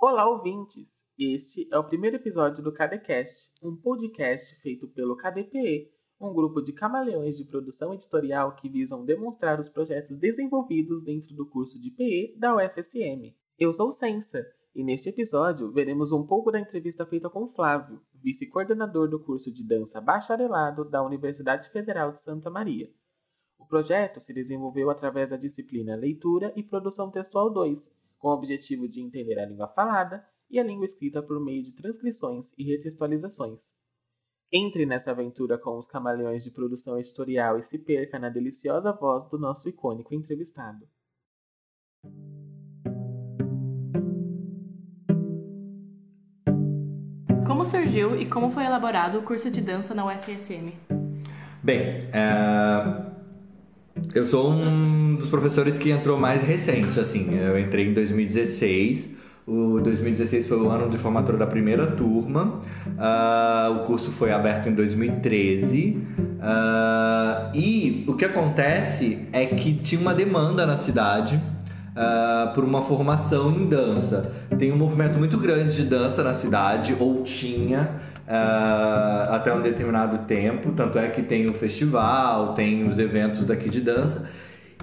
Olá, ouvintes! Este é o primeiro episódio do KDCast, um podcast feito pelo KDPE, um grupo de camaleões de produção editorial que visam demonstrar os projetos desenvolvidos dentro do curso de PE da UFSM. Eu sou Sensa, e neste episódio veremos um pouco da entrevista feita com Flávio, vice-coordenador do curso de dança bacharelado da Universidade Federal de Santa Maria. O projeto se desenvolveu através da disciplina Leitura e Produção Textual 2, com o objetivo de entender a língua falada e a língua escrita por meio de transcrições e retextualizações. Entre nessa aventura com os camaleões de produção editorial e se perca na deliciosa voz do nosso icônico entrevistado. Como surgiu e como foi elaborado o curso de dança na UFSM? Bem, é... eu sou um dos professores que entrou mais recente, assim. Eu entrei em 2016 o 2016 foi o ano de formatura da primeira turma. Uh, o curso foi aberto em 2013. Uh, e o que acontece é que tinha uma demanda na cidade uh, por uma formação em dança. Tem um movimento muito grande de dança na cidade, ou tinha. Uh, até um determinado tempo, tanto é que tem o festival, tem os eventos daqui de dança,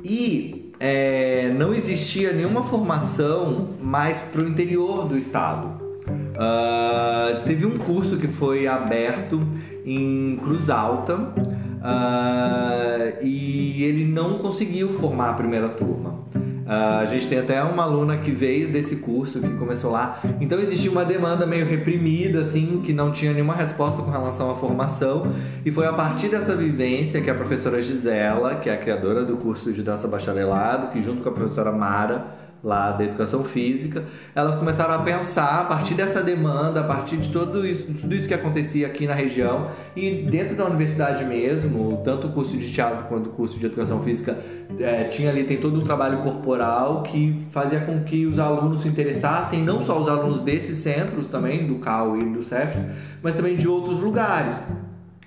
e é, não existia nenhuma formação mais para o interior do estado. Uh, teve um curso que foi aberto em Cruz Alta uh, e ele não conseguiu formar a primeira turma. Uh, a gente tem até uma aluna que veio desse curso, que começou lá. Então existia uma demanda meio reprimida, assim, que não tinha nenhuma resposta com relação à formação. E foi a partir dessa vivência que a professora Gisela, que é a criadora do curso de dança bacharelado, que junto com a professora Mara, lá da educação física, elas começaram a pensar a partir dessa demanda, a partir de tudo isso, tudo isso que acontecia aqui na região e dentro da universidade mesmo, tanto o curso de teatro quanto o curso de educação física é, tinha ali tem todo um trabalho corporal que fazia com que os alunos se interessassem, não só os alunos desses centros também, do CAU e do CEF, mas também de outros lugares.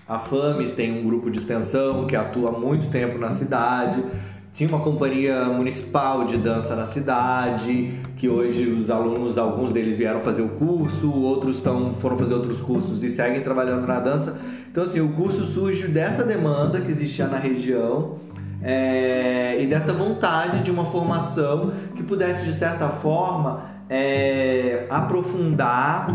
A FAMES tem um grupo de extensão que atua há muito tempo na cidade. Tinha uma companhia municipal de dança na cidade, que hoje os alunos, alguns deles vieram fazer o curso, outros tão, foram fazer outros cursos e seguem trabalhando na dança. Então, assim, o curso surge dessa demanda que existia na região é, e dessa vontade de uma formação que pudesse, de certa forma, é, aprofundar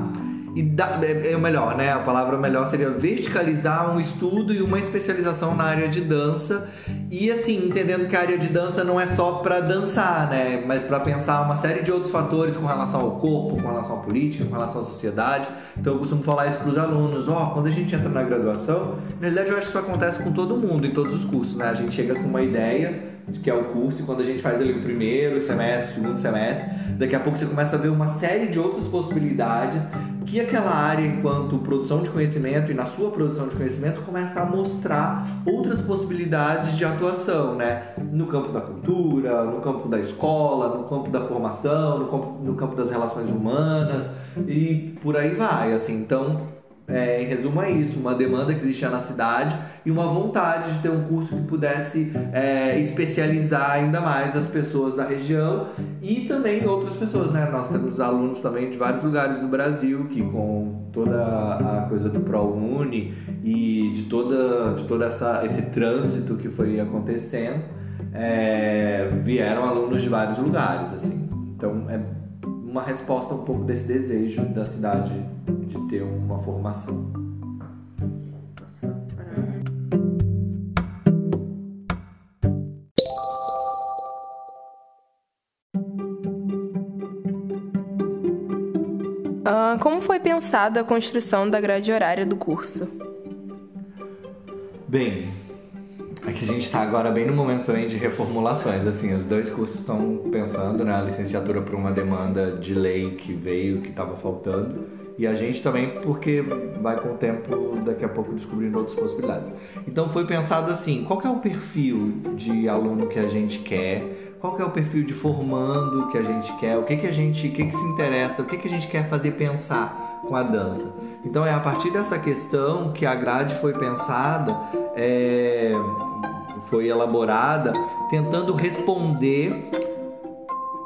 e da, é, é melhor, né? A palavra melhor seria verticalizar um estudo e uma especialização na área de dança e assim entendendo que a área de dança não é só para dançar, né? Mas para pensar uma série de outros fatores com relação ao corpo, com relação à política, com relação à sociedade. Então eu costumo falar isso para os alunos. Ó, oh, quando a gente entra na graduação, na realidade eu acho que isso acontece com todo mundo em todos os cursos, né? A gente chega com uma ideia que é o curso, e quando a gente faz ali o primeiro semestre, segundo semestre, daqui a pouco você começa a ver uma série de outras possibilidades que aquela área, enquanto produção de conhecimento e na sua produção de conhecimento, começa a mostrar outras possibilidades de atuação, né? No campo da cultura, no campo da escola, no campo da formação, no campo, no campo das relações humanas e por aí vai, assim. Então, é, em resumo, é isso: uma demanda que existia na cidade e uma vontade de ter um curso que pudesse é, especializar ainda mais as pessoas da região e também outras pessoas, né? Nós temos alunos também de vários lugares do Brasil que, com toda a coisa do ProUni e de toda, de toda essa, esse trânsito que foi acontecendo, é, vieram alunos de vários lugares, assim. Então, é uma resposta um pouco desse desejo da cidade de ter uma formação. Uh, como foi pensada a construção da grade horária do curso? Bem, Aqui a gente está agora bem no momento também de reformulações. Assim, os dois cursos estão pensando na né, licenciatura por uma demanda de lei que veio, que estava faltando. E a gente também, porque vai com o tempo, daqui a pouco, descobrindo outras possibilidades. Então foi pensado assim, qual é o perfil de aluno que a gente quer? Qual é o perfil de formando que a gente quer? O que, que a gente, o que, que se interessa? O que, que a gente quer fazer pensar com a dança? Então é a partir dessa questão que a grade foi pensada é, foi elaborada tentando responder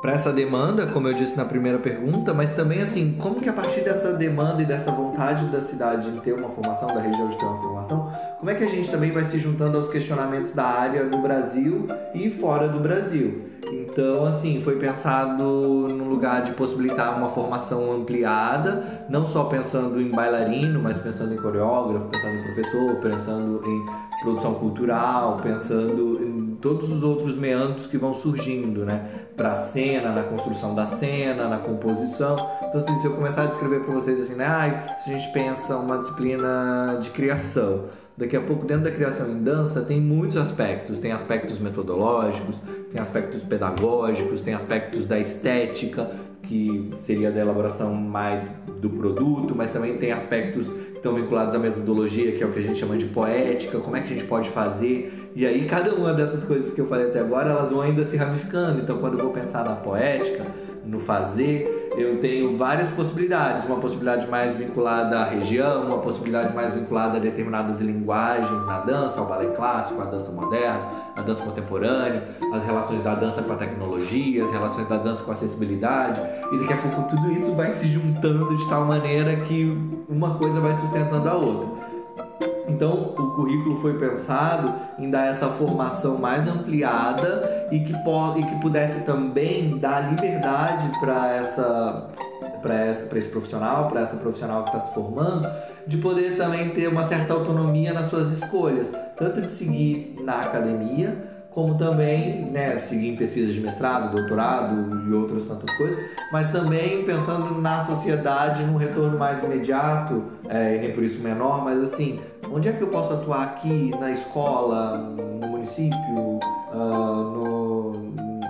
para essa demanda, como eu disse na primeira pergunta, mas também assim, como que a partir dessa demanda e dessa vontade da cidade em ter uma formação, da região de ter uma formação, como é que a gente também vai se juntando aos questionamentos da área no Brasil e fora do Brasil? Então, assim, foi pensado no lugar de possibilitar uma formação ampliada, não só pensando em bailarino, mas pensando em coreógrafo, pensando em professor, pensando em produção cultural, pensando em todos os outros meandros que vão surgindo, né? Para a cena, na construção da cena, na composição. Então, assim, se eu começar a descrever para vocês assim, né? Ah, se a gente pensa uma disciplina de criação, Daqui a pouco, dentro da criação em dança, tem muitos aspectos. Tem aspectos metodológicos, tem aspectos pedagógicos, tem aspectos da estética, que seria da elaboração mais do produto, mas também tem aspectos estão vinculados à metodologia, que é o que a gente chama de poética, como é que a gente pode fazer. E aí, cada uma dessas coisas que eu falei até agora, elas vão ainda se ramificando. Então, quando eu vou pensar na poética, no fazer, eu tenho várias possibilidades. Uma possibilidade mais vinculada à região, uma possibilidade mais vinculada a determinadas linguagens na dança, ao balé clássico, à dança moderna, à dança contemporânea, as relações da dança com a tecnologia, as relações da dança com a acessibilidade. E daqui a pouco tudo isso vai se juntando de tal maneira que uma coisa vai sustentando a outra. Então, o currículo foi pensado em dar essa formação mais ampliada e que, e que pudesse também dar liberdade para essa para esse profissional, para essa profissional que está se formando, de poder também ter uma certa autonomia nas suas escolhas, tanto de seguir na academia, como também né, seguir pesquisas de mestrado, doutorado e outras tantas coisas, mas também pensando na sociedade, num retorno mais imediato, é, e nem por isso menor, mas assim, onde é que eu posso atuar aqui na escola, no município, uh, no,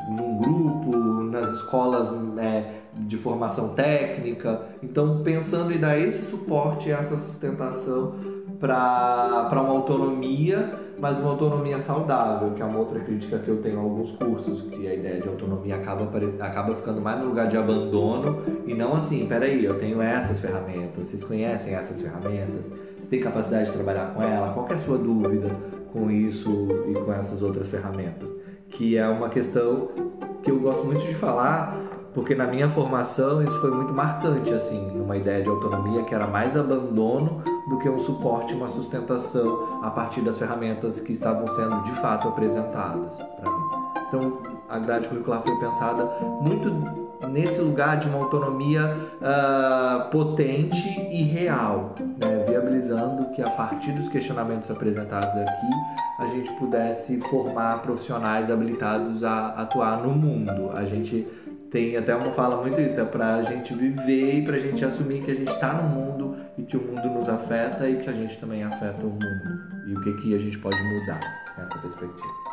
num grupo, nas escolas é, de formação técnica. Então, pensando em dar esse suporte, essa sustentação para uma autonomia mas uma autonomia saudável, que é uma outra crítica que eu tenho a alguns cursos, que a ideia de autonomia acaba, acaba ficando mais no lugar de abandono e não assim, peraí, eu tenho essas ferramentas, vocês conhecem essas ferramentas, você tem capacidade de trabalhar com ela, qual é a sua dúvida com isso e com essas outras ferramentas? Que é uma questão que eu gosto muito de falar, porque na minha formação isso foi muito marcante, assim, numa ideia de autonomia que era mais abandono do que um suporte, uma sustentação a partir das ferramentas que estavam sendo de fato apresentadas para mim. Então, a grade curricular foi pensada muito nesse lugar de uma autonomia uh, potente e real, né? viabilizando que a partir dos questionamentos apresentados aqui a gente pudesse formar profissionais habilitados a atuar no mundo. A gente tem até uma fala muito isso, é para a gente viver e para a gente assumir que a gente está no mundo que o mundo nos afeta e que a gente também afeta o mundo. E o que, que a gente pode mudar nessa perspectiva.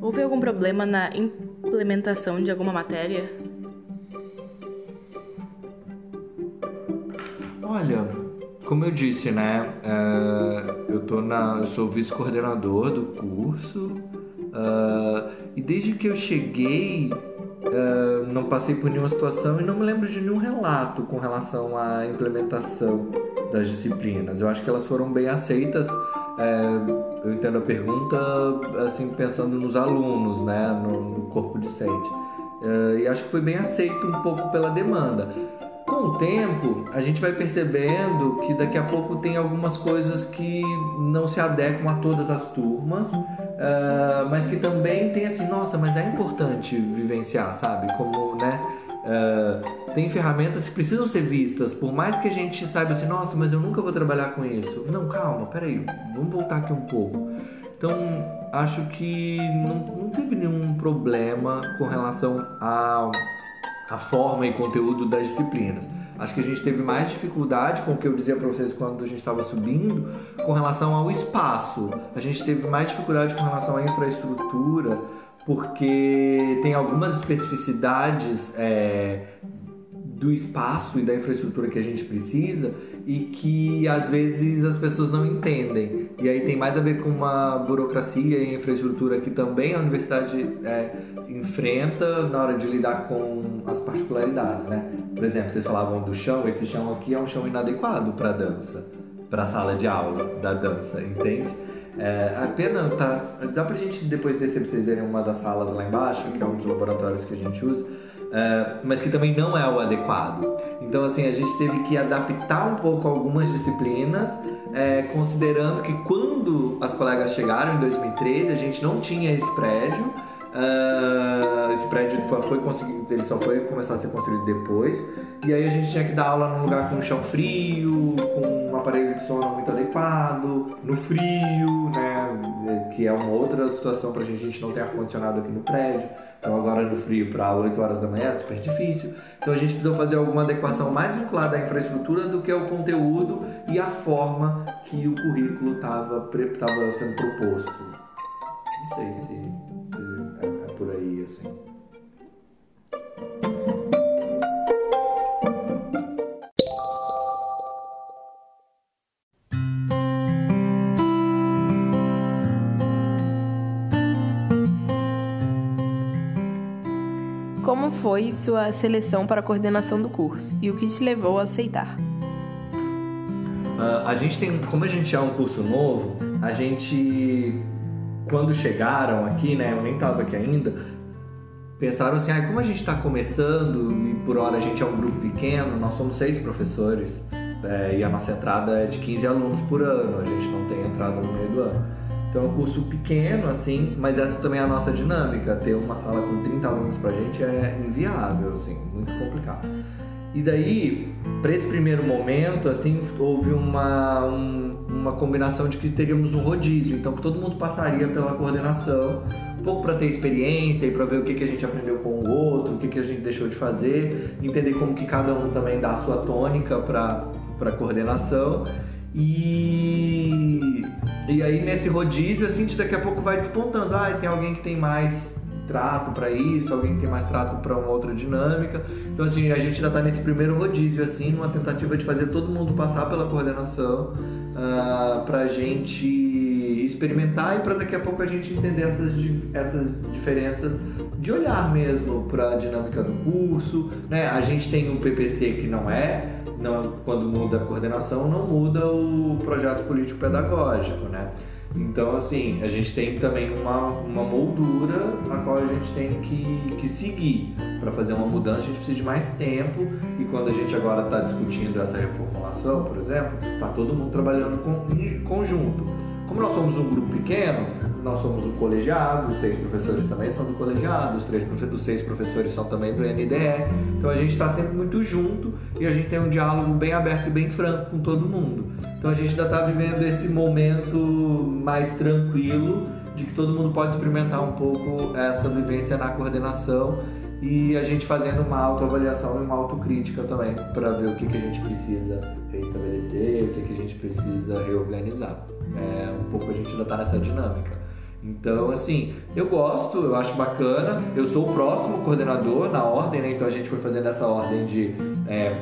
Houve algum problema na implementação de alguma matéria? Olha, como eu disse, né? Uh, eu, tô na, sou vice-coordenador do curso uh, e desde que eu cheguei uh, não passei por nenhuma situação e não me lembro de nenhum relato com relação à implementação das disciplinas. Eu acho que elas foram bem aceitas. eu entendo a pergunta assim pensando nos alunos, né, no, no corpo docente. e acho que foi bem aceito um pouco pela demanda com o tempo, a gente vai percebendo que daqui a pouco tem algumas coisas que não se adequam a todas as turmas, uh, mas que também tem assim, nossa, mas é importante vivenciar, sabe? Como, né? Uh, tem ferramentas que precisam ser vistas, por mais que a gente saiba assim, nossa, mas eu nunca vou trabalhar com isso. Não, calma, peraí, vamos voltar aqui um pouco. Então, acho que não, não teve nenhum problema com relação a a forma e conteúdo das disciplinas. Acho que a gente teve mais dificuldade com o que eu dizia para vocês quando a gente estava subindo, com relação ao espaço. A gente teve mais dificuldade com relação à infraestrutura, porque tem algumas especificidades é, do espaço e da infraestrutura que a gente precisa e que às vezes as pessoas não entendem. E aí tem mais a ver com uma burocracia e infraestrutura que também a universidade é, enfrenta na hora de lidar com as particularidades, né? Por exemplo, vocês falavam do chão, esse chão aqui é um chão inadequado para dança, para a sala de aula da dança, entende? É, a pena tá. Dá pra gente depois descer pra vocês verem uma das salas lá embaixo, que é um dos laboratórios que a gente usa uh, mas que também não é o adequado. Então, assim, a gente teve que adaptar um pouco algumas disciplinas, é, considerando que quando as colegas chegaram em 2013, a gente não tinha esse prédio. Uh, esse prédio foi, foi conseguido, ele só foi começar a ser construído depois. E aí a gente tinha que dar aula num lugar com chão frio, com aparelho de som muito adequado, no frio, né? Que é uma outra situação pra gente, a gente não tem ar-condicionado aqui no prédio. Então agora no frio para 8 horas da manhã é super difícil. Então a gente precisou fazer alguma adequação mais vinculada à infraestrutura do que ao conteúdo e à forma que o currículo estava sendo proposto. Não sei se, se é, é por aí assim. Foi sua seleção para a coordenação do curso e o que te levou a aceitar? Uh, a gente tem, como a gente é um curso novo, a gente, quando chegaram aqui, né, eu nem estava aqui ainda, pensaram assim, ah, como a gente está começando e por hora a gente é um grupo pequeno, nós somos seis professores é, e a nossa entrada é de 15 alunos por ano, a gente não tem entrada no meio do ano. Então é um curso pequeno, assim, mas essa também é a nossa dinâmica. Ter uma sala com 30 alunos pra gente é inviável, assim, muito complicado. E daí, para esse primeiro momento, assim, houve uma, um, uma combinação de que teríamos um rodízio, então que todo mundo passaria pela coordenação, um pouco para ter experiência e para ver o que, que a gente aprendeu com o outro, o que, que a gente deixou de fazer, entender como que cada um também dá a sua tônica para coordenação. E, e aí nesse rodízio, assim, daqui a pouco vai despontando. Ah, tem alguém que tem mais trato para isso, alguém que tem mais trato para uma outra dinâmica. Então, assim, a gente ainda está nesse primeiro rodízio, assim, numa tentativa de fazer todo mundo passar pela coordenação uh, ah, para experimentar e para daqui a pouco a gente entender essas, essas diferenças de olhar mesmo para a dinâmica do curso. Né? A gente tem um PPC que não é não, quando muda a coordenação, não muda o projeto político pedagógico, né? Então, assim, a gente tem também uma, uma moldura na qual a gente tem que, que seguir. Para fazer uma mudança, a gente precisa de mais tempo. E quando a gente agora está discutindo essa reformulação, por exemplo, está todo mundo trabalhando com, em conjunto. Como nós somos um grupo pequeno, nós somos um colegiado, os seis professores também são do colegiado, os, três, os seis professores são também do NDE. Então a gente está sempre muito junto e a gente tem um diálogo bem aberto e bem franco com todo mundo. Então a gente ainda está vivendo esse momento mais tranquilo de que todo mundo pode experimentar um pouco essa vivência na coordenação e a gente fazendo uma autoavaliação e uma autocrítica também para ver o que, que a gente precisa restabelecer, o que, que a gente precisa reorganizar. É, um pouco a gente ainda está nessa dinâmica. Então, assim, eu gosto, eu acho bacana. Eu sou o próximo coordenador na ordem, né? Então a gente foi fazendo essa ordem de é,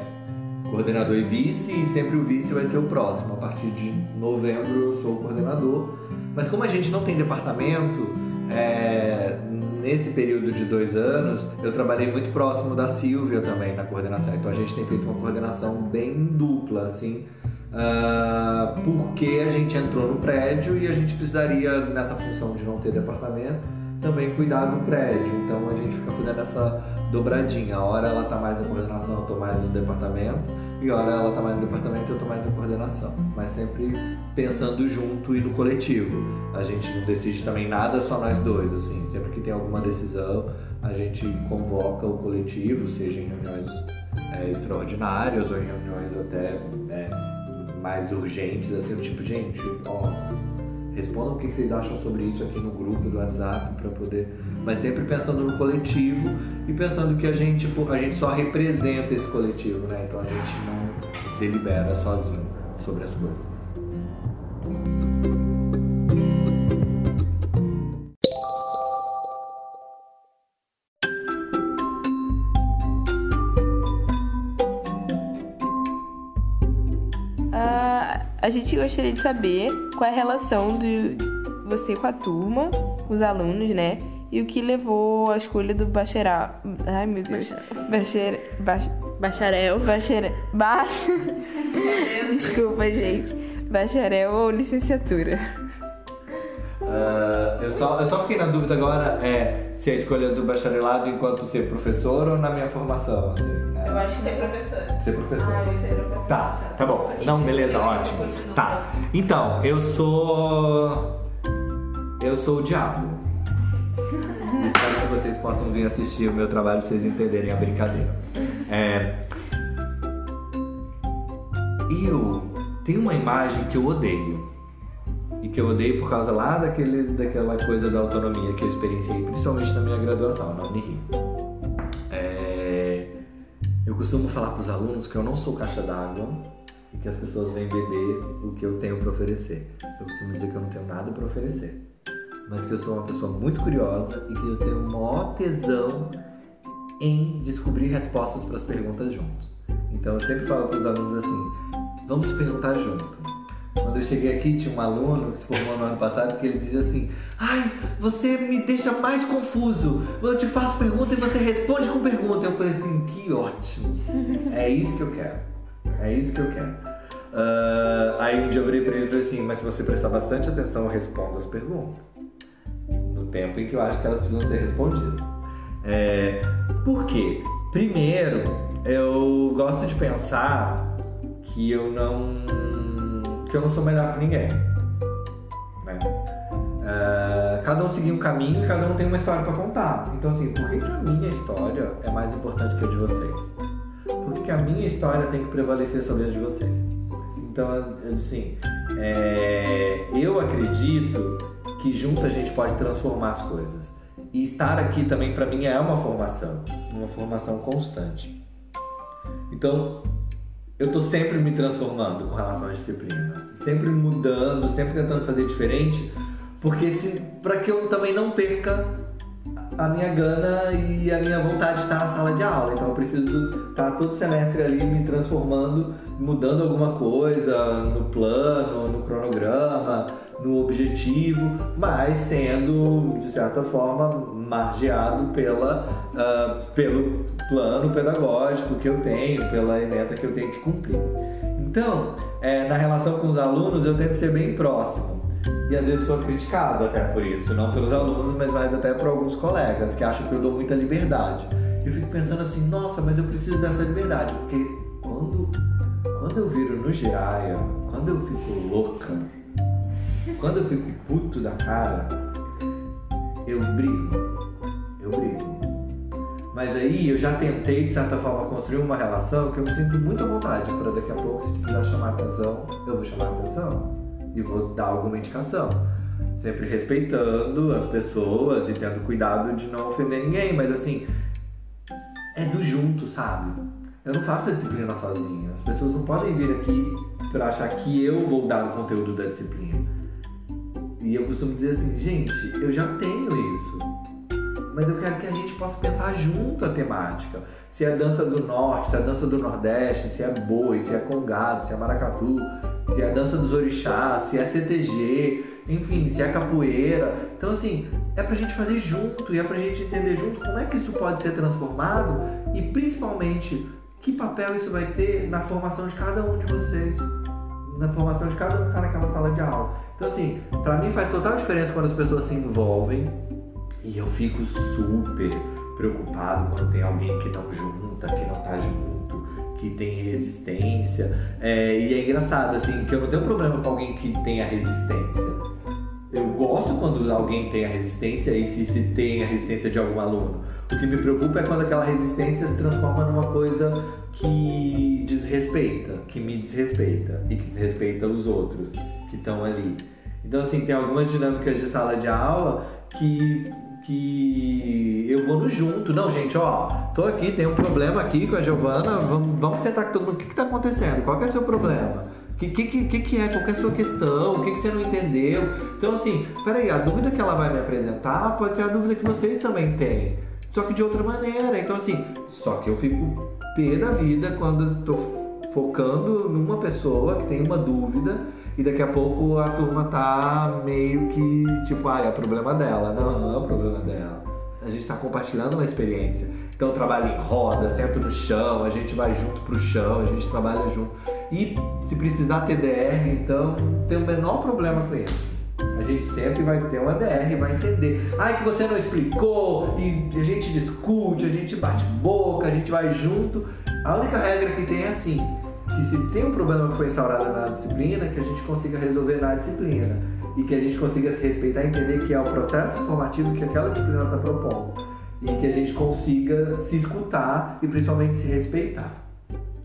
coordenador e vice, e sempre o vice vai ser o próximo. A partir de novembro eu sou o coordenador. Mas como a gente não tem departamento, é, nesse período de dois anos, eu trabalhei muito próximo da Silvia também na coordenação. Então a gente tem feito uma coordenação bem dupla, assim uh, porque a gente entrou no prédio e a gente precisaria, nessa função de não ter departamento, também cuidar do prédio. Então a gente fica fazendo essa dobradinha. A hora ela está mais na coordenação, eu estou mais no departamento, e a hora ela está mais no departamento, eu estou mais na coordenação. Mas sempre pensando junto e no coletivo. A gente não decide também nada só nós dois, assim. Sempre que tem alguma decisão, a gente convoca o coletivo, seja em reuniões é, extraordinárias ou em reuniões até é, mais urgentes, assim, tipo, gente, ó, respondam o que vocês acham sobre isso aqui no grupo do WhatsApp para poder. Mas sempre pensando no coletivo e pensando que a gente, tipo, a gente só representa esse coletivo, né? Então a gente não delibera sozinho sobre as coisas. A gente gostaria de saber qual é a relação de você com a turma, os alunos, né? E o que levou à escolha do bacharel. Ai, meu Deus. Bacharel. Bacharel. Bacharel. Bach... Desculpa, gente. Bacharel ou licenciatura? Uh, eu, só, eu só fiquei na dúvida agora é, se a escolha do bacharelado enquanto ser professor ou na minha formação, assim. Eu acho que ser professor. Ser professor. Ah, eu ser professor. Tá, tá bom. Não, beleza, ótimo. Tá. Então, eu sou. Eu sou o diabo. Espero que vocês possam vir assistir o meu trabalho pra vocês entenderem a brincadeira. É. Eu tenho uma imagem que eu odeio. E que eu odeio por causa lá daquele, daquela coisa da autonomia que eu experienciei, principalmente na minha graduação, na Unirio. Costumo falar para os alunos que eu não sou caixa d'água e que as pessoas vêm beber o que eu tenho para oferecer. Eu costumo dizer que eu não tenho nada para oferecer, mas que eu sou uma pessoa muito curiosa e que eu tenho um maior tesão em descobrir respostas para as perguntas juntos. Então eu sempre falo para os alunos assim: vamos perguntar junto. Quando eu cheguei aqui, tinha um aluno que se formou no ano passado que ele dizia assim: Ai, você me deixa mais confuso. Eu te faço pergunta e você responde com pergunta. Eu falei assim: Que ótimo. É isso que eu quero. É isso que eu quero. Uh, aí um dia eu virei pra ele e falei assim: Mas se você prestar bastante atenção, eu respondo as perguntas. No tempo em que eu acho que elas precisam ser respondidas. É, por quê? Primeiro, eu gosto de pensar que eu não que eu não sou melhor que ninguém. Né? Uh, cada um seguir um caminho e cada um tem uma história para contar. Então, assim, por que, que a minha história é mais importante que a de vocês? Por que, que a minha história tem que prevalecer sobre a de vocês? Então, assim, é, eu acredito que junto a gente pode transformar as coisas. E estar aqui também para mim é uma formação, uma formação constante. Então, eu estou sempre me transformando com relação às disciplinas, sempre mudando, sempre tentando fazer diferente, porque se para que eu também não perca a minha gana e a minha vontade de estar na sala de aula. Então eu preciso estar todo semestre ali me transformando, mudando alguma coisa no plano, no cronograma, no objetivo, mas sendo de certa forma margeado pela, uh, pelo plano pedagógico que eu tenho, pela ementa que eu tenho que cumprir. Então, é, na relação com os alunos, eu tento ser bem próximo. E às vezes sou criticado até por isso, não pelos alunos, mas mais até por alguns colegas que acham que eu dou muita liberdade. Eu fico pensando assim, nossa, mas eu preciso dessa liberdade, porque quando, quando eu viro no giraia, quando eu fico louca, quando eu fico puto da cara, eu brigo. Eu brigo. Mas aí eu já tentei, de certa forma, construir uma relação que eu me sinto muito à vontade para daqui a pouco, se precisar chamar atenção, eu vou chamar atenção e vou dar alguma indicação. Sempre respeitando as pessoas e tendo cuidado de não ofender ninguém, mas assim, é do junto, sabe? Eu não faço a disciplina sozinho. As pessoas não podem vir aqui para achar que eu vou dar o conteúdo da disciplina. E eu costumo dizer assim, gente, eu já tenho isso mas eu quero que a gente possa pensar junto a temática. Se é dança do norte, se é dança do nordeste, se é boi, se é congado, se é maracatu, se é dança dos orixás, se é CTG, enfim, se é capoeira. Então, assim, é pra gente fazer junto e é pra gente entender junto como é que isso pode ser transformado e principalmente que papel isso vai ter na formação de cada um de vocês, na formação de cada um que está naquela sala de aula. Então, assim, para mim faz total diferença quando as pessoas se envolvem e eu fico super preocupado quando tem alguém que não junta, que não tá junto, que tem resistência. É, e é engraçado, assim, que eu não tenho problema com alguém que tenha resistência. Eu gosto quando alguém tem a resistência e que se tem a resistência de algum aluno. O que me preocupa é quando aquela resistência se transforma numa coisa que desrespeita, que me desrespeita e que desrespeita os outros que estão ali. Então, assim, tem algumas dinâmicas de sala de aula que que eu vou no junto. Não, gente, ó, tô aqui, tem um problema aqui com a Giovana, vamos, vamos sentar com todo mundo. O que que tá acontecendo? Qual que é o seu problema? O que, que, que, que é? Qual que é a sua questão? O que, que você não entendeu? Então, assim, peraí, a dúvida que ela vai me apresentar pode ser a dúvida que vocês também têm. Só que de outra maneira. Então, assim, só que eu fico pé da vida quando eu tô focando numa pessoa que tem uma dúvida e daqui a pouco a turma tá meio que tipo, ah, é problema dela. Não, não é problema dela. A gente está compartilhando uma experiência. Então trabalha em roda, senta no chão, a gente vai junto pro chão, a gente trabalha junto. E se precisar ter DR, então tem o menor problema com isso. A gente senta e vai ter uma DR, vai entender. Ai, que você não explicou, e a gente discute, a gente bate boca, a gente vai junto. A única regra que tem é assim, que se tem um problema que foi instaurado na disciplina, que a gente consiga resolver na disciplina. E que a gente consiga se respeitar e entender que é o processo formativo que aquela disciplina está propondo. E que a gente consiga se escutar e principalmente se respeitar.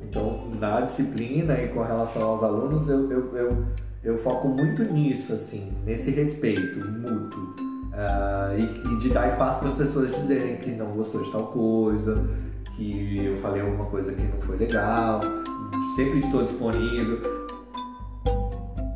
Então, na disciplina e com relação aos alunos, eu, eu, eu, eu foco muito nisso, assim, nesse respeito mútuo. Uh, e, e, de dar espaço para as pessoas dizerem que não gostou de tal coisa, que eu falei alguma coisa que não foi legal. Sempre estou disponível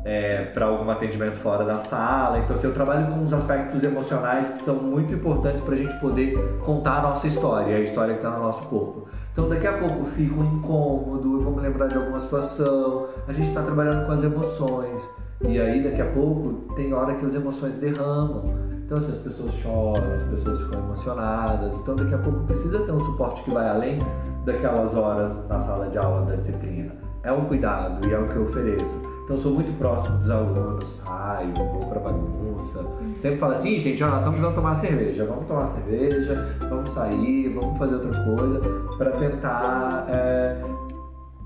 é, para algum atendimento fora da sala. Então, assim, eu trabalho com os aspectos emocionais que são muito importantes para a gente poder contar a nossa história, a história que está no nosso corpo. Então, daqui a pouco fica um incômodo, eu vou me lembrar de alguma situação. A gente está trabalhando com as emoções. E aí, daqui a pouco, tem hora que as emoções derramam. Então, assim, as pessoas choram, as pessoas ficam emocionadas. Então, daqui a pouco precisa ter um suporte que vai além daquelas horas na sala de aula da disciplina. É um cuidado e é o que eu ofereço. Então, sou muito próximo dos alunos, saio, vou pra bagunça. Sempre falo assim, gente, nós vamos tomar cerveja. Vamos tomar cerveja, vamos sair, vamos fazer outra coisa para tentar. É,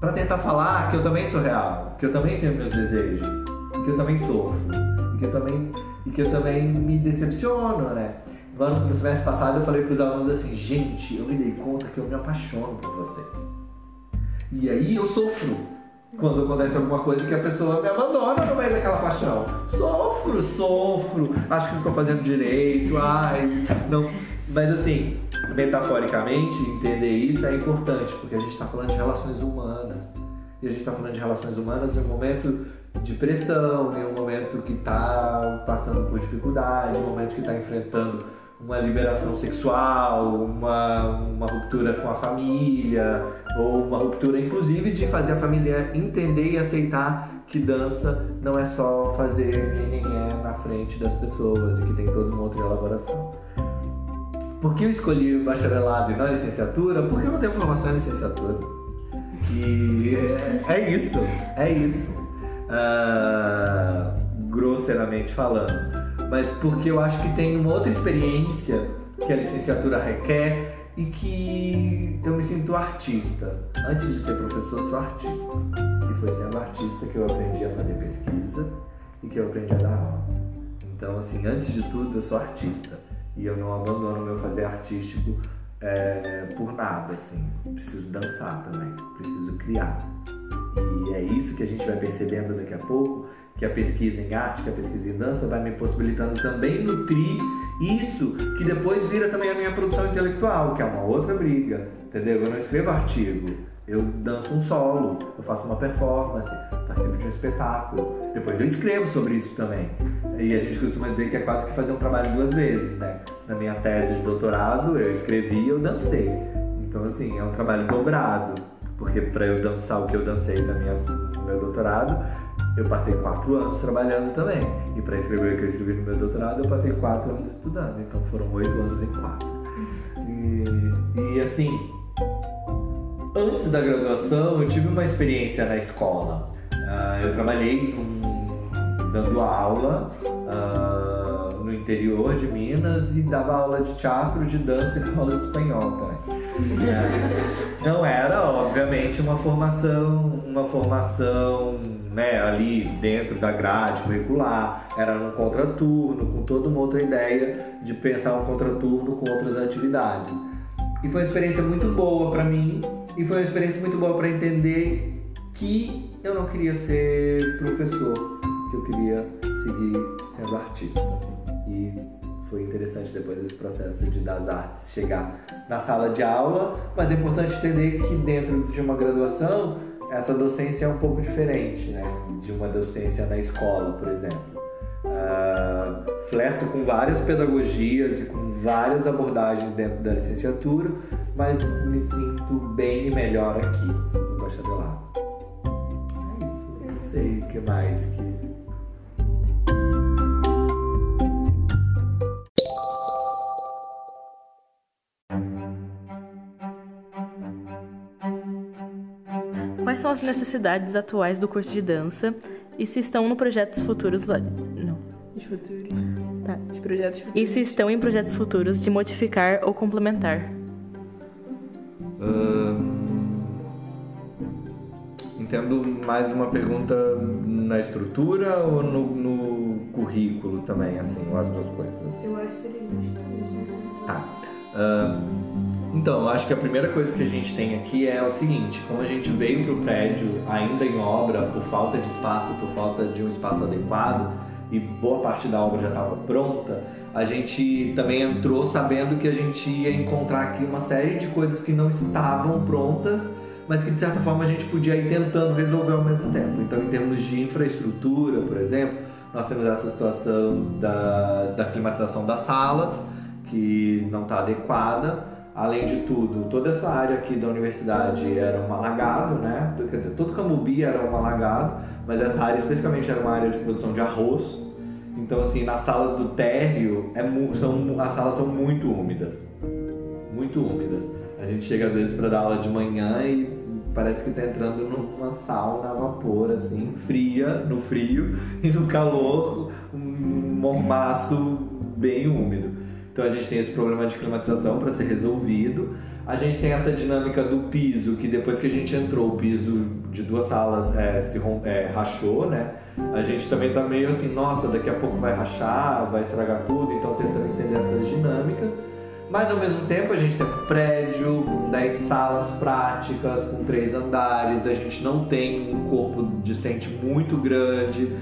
para tentar falar que eu também sou real, que eu também tenho meus desejos, que eu também sofro, que eu também e que eu também me decepciono, né? No ano no semestre passado eu falei para os alunos assim, gente, eu me dei conta que eu me apaixono por vocês. E aí eu sofro quando acontece alguma coisa que a pessoa me abandona no meio daquela paixão. Sofro, sofro, acho que não estou fazendo direito, ai, não. Mas assim, metaforicamente, entender isso é importante, porque a gente está falando de relações humanas. E a gente está falando de relações humanas em um momento de pressão, em um momento que está passando por dificuldade, em um momento que está enfrentando uma liberação sexual, uma, uma ruptura com a família, ou uma ruptura, inclusive, de fazer a família entender e aceitar que dança não é só fazer quem é na frente das pessoas e que tem toda uma outra elaboração. Por que eu escolhi bacharelado e não licenciatura? Porque eu não tenho formação em licenciatura. E é isso, é isso. Uh, grosseiramente falando mas porque eu acho que tem uma outra experiência que a licenciatura requer e que eu me sinto artista. Antes de ser professor, sou artista. E foi sendo artista que eu aprendi a fazer pesquisa e que eu aprendi a dar aula. Então, assim, antes de tudo, eu sou artista. E eu não abandono meu fazer artístico é, por nada, assim. Preciso dançar também, preciso criar. E é isso que a gente vai percebendo daqui a pouco, que a pesquisa em arte, que a pesquisa em dança vai me possibilitando também nutrir isso, que depois vira também a minha produção intelectual, que é uma outra briga, entendeu? Eu não escrevo artigo, eu danço um solo, eu faço uma performance, participo de um espetáculo. Depois eu escrevo sobre isso também. E a gente costuma dizer que é quase que fazer um trabalho duas vezes, né? Na minha tese de doutorado, eu escrevi e eu dancei. Então, assim, é um trabalho dobrado. Porque para eu dançar o que eu dancei na minha, no meu doutorado, eu passei quatro anos trabalhando também. E para escrever o que eu escrevi no meu doutorado, eu passei quatro anos estudando. Então foram oito anos em quatro. E, e assim, antes da graduação, eu tive uma experiência na escola. Uh, eu trabalhei num, dando aula uh, no interior de Minas e dava aula de teatro, de dança e aula de espanhol também. Uh, não era, obviamente, uma formação, uma formação né, ali dentro da grade curricular, era um contraturno, com toda uma outra ideia de pensar um contraturno com outras atividades. E foi uma experiência muito boa para mim, e foi uma experiência muito boa para entender que eu não queria ser professor, que eu queria seguir sendo artista. E foi interessante depois desse processo de das artes chegar na sala de aula, mas é importante entender que dentro de uma graduação essa docência é um pouco diferente né, de uma docência na escola, por exemplo. Uh, flerto com várias pedagogias e com várias abordagens dentro da licenciatura, mas me sinto bem e melhor aqui no bacharelado. É isso, não sei o que mais que são as necessidades atuais do curso de dança e se estão no projetos futuros. Não. Os futuros. Tá. Os projetos futuros. E se estão em projetos futuros de modificar ou complementar. Entendo mais uma pergunta na estrutura ou no, no currículo também, assim, ou as duas coisas? Eu acho que seria Tá. Ahn, então, acho que a primeira coisa que a gente tem aqui é o seguinte: como a gente veio para o prédio ainda em obra, por falta de espaço, por falta de um espaço adequado, e boa parte da obra já estava pronta, a gente também entrou sabendo que a gente ia encontrar aqui uma série de coisas que não estavam prontas, mas que de certa forma a gente podia ir tentando resolver ao mesmo tempo. Então, em termos de infraestrutura, por exemplo, nós temos essa situação da, da climatização das salas, que não está adequada. Além de tudo, toda essa área aqui da universidade era um alagado, né? Todo Camubi era um alagado, mas essa área especificamente era uma área de produção de arroz. Então, assim, nas salas do térreo, é são, as salas são muito úmidas. Muito úmidas. A gente chega às vezes para dar aula de manhã e parece que está entrando numa sauna a vapor, assim, fria, no frio, e no calor, um mormaço bem úmido. Então a gente tem esse problema de climatização para ser resolvido. A gente tem essa dinâmica do piso, que depois que a gente entrou, o piso de duas salas é, se é, rachou, né? A gente também tá meio assim, nossa, daqui a pouco vai rachar, vai estragar tudo, então tentando entender essas dinâmicas. Mas ao mesmo tempo a gente tem um prédio com 10 salas práticas, com três andares, a gente não tem um corpo discente muito grande.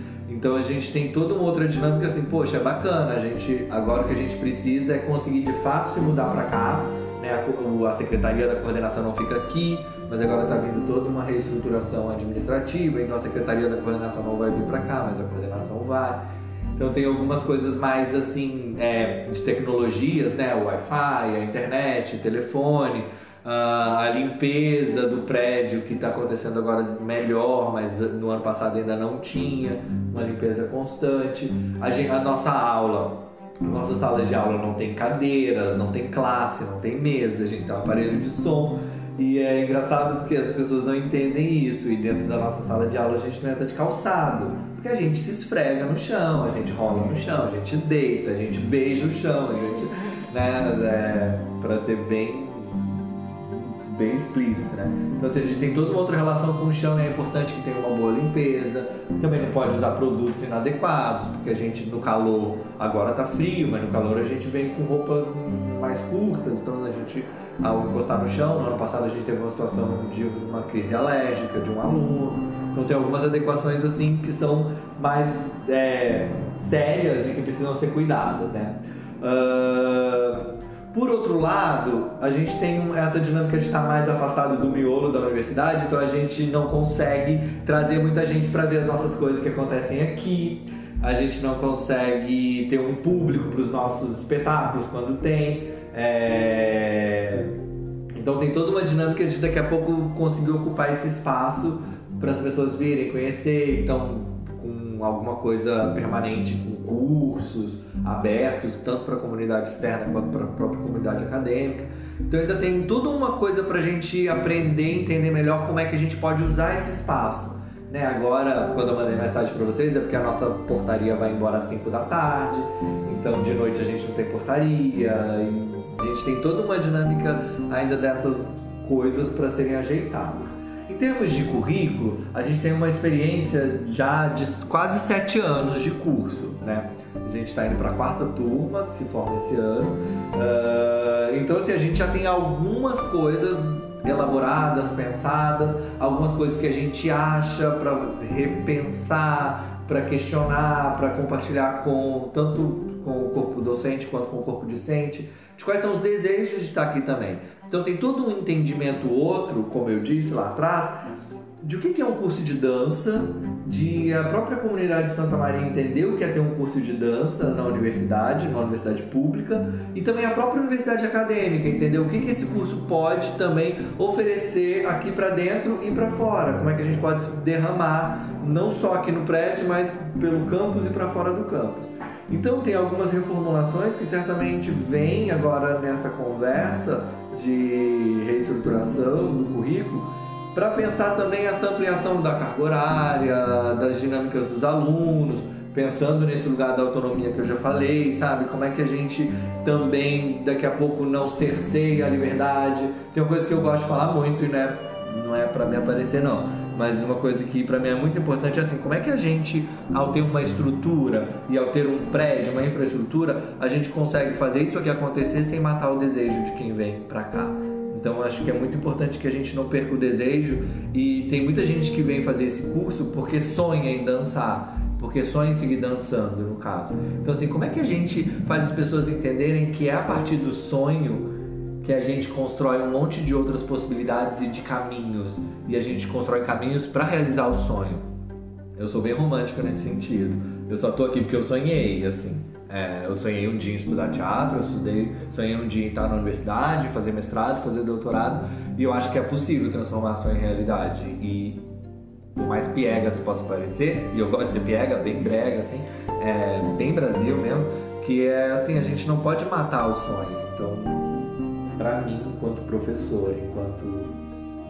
Então a gente tem toda uma outra dinâmica assim, poxa, é bacana, a gente agora o que a gente precisa é conseguir de fato se mudar para cá, né? A, a secretaria da coordenação não fica aqui, mas agora está vindo toda uma reestruturação administrativa, então a secretaria da coordenação não vai vir para cá, mas a coordenação vai. Então tem algumas coisas mais assim é, de tecnologias, né? O Wi-Fi, a internet, telefone, a limpeza do prédio que está acontecendo agora melhor, mas no ano passado ainda não tinha uma limpeza constante. A, gen- a nossa aula, as nossas salas de aula não tem cadeiras, não tem classe, não tem mesa, a gente tem um aparelho de som. E é engraçado porque as pessoas não entendem isso. E dentro da nossa sala de aula a gente não entra de calçado. Porque a gente se esfrega no chão, a gente rola no chão, a gente deita, a gente beija o chão, a gente. Né, é, pra ser bem bem explícita, né? Então, assim, a gente tem toda uma outra relação com o chão e é importante que tenha uma boa limpeza. Também não pode usar produtos inadequados, porque a gente no calor agora tá frio, mas no calor a gente vem com roupas mais curtas, então a gente ao encostar no chão, no ano passado a gente teve uma situação de uma crise alérgica de um aluno. Então tem algumas adequações assim que são mais é, sérias e que precisam ser cuidadas, né? Ah, por outro lado, a gente tem essa dinâmica de estar mais afastado do miolo da universidade, então a gente não consegue trazer muita gente para ver as nossas coisas que acontecem aqui. A gente não consegue ter um público para os nossos espetáculos quando tem. É, Então tem toda uma dinâmica de daqui a pouco conseguir ocupar esse espaço para as pessoas virem, conhecer, então com alguma coisa permanente, com cursos abertos, tanto para a comunidade externa quanto para a própria comunidade acadêmica. Então ainda tem toda uma coisa para a gente aprender, entender melhor como é que a gente pode usar esse espaço. Né? Agora, quando eu mandei mensagem para vocês, é porque a nossa portaria vai embora às 5 da tarde, então de noite a gente não tem portaria, e a gente tem toda uma dinâmica ainda dessas coisas para serem ajeitadas. Termos de currículo, a gente tem uma experiência já de quase sete anos de curso, né? A gente está indo para a quarta turma, que se forma esse ano. Ah, então, assim, a gente já tem algumas coisas elaboradas, pensadas, algumas coisas que a gente acha para repensar, para questionar, para compartilhar com tanto com o corpo docente quanto com o corpo discente, de quais são os desejos de estar aqui também. Então tem todo um entendimento outro, como eu disse lá atrás, de o que é um curso de dança, de a própria comunidade de Santa Maria entender o que é ter um curso de dança na universidade, numa universidade pública, e também a própria universidade acadêmica, entender o que que esse curso pode também oferecer aqui para dentro e para fora, como é que a gente pode se derramar não só aqui no prédio, mas pelo campus e para fora do campus. Então tem algumas reformulações que certamente vêm agora nessa conversa de reestruturação do currículo para pensar também essa ampliação da carga horária, das dinâmicas dos alunos, pensando nesse lugar da autonomia que eu já falei, sabe? Como é que a gente também daqui a pouco não cerceia a liberdade. Tem uma coisa que eu gosto de falar muito né, não é para me aparecer não, mas uma coisa que para mim é muito importante é assim, como é que a gente ao ter uma estrutura e ao ter um prédio, uma infraestrutura, a gente consegue fazer isso aqui acontecer sem matar o desejo de quem vem para cá. Então acho que é muito importante que a gente não perca o desejo e tem muita gente que vem fazer esse curso porque sonha em dançar, porque sonha em seguir dançando, no caso. Então assim, como é que a gente faz as pessoas entenderem que é a partir do sonho que a gente constrói um monte de outras possibilidades e de caminhos e a gente constrói caminhos para realizar o sonho. Eu sou bem romântica nesse sentido. Eu só tô aqui porque eu sonhei, assim. É, eu sonhei um dia em estudar teatro, eu estudei, sonhei um dia em estar na universidade, fazer mestrado, fazer doutorado, e eu acho que é possível transformar sonho em realidade. E por mais piegas possa parecer, e eu gosto de ser piega, bem brega, assim, é, bem Brasil mesmo, que é assim, a gente não pode matar o sonho. Então, para mim, enquanto professor, enquanto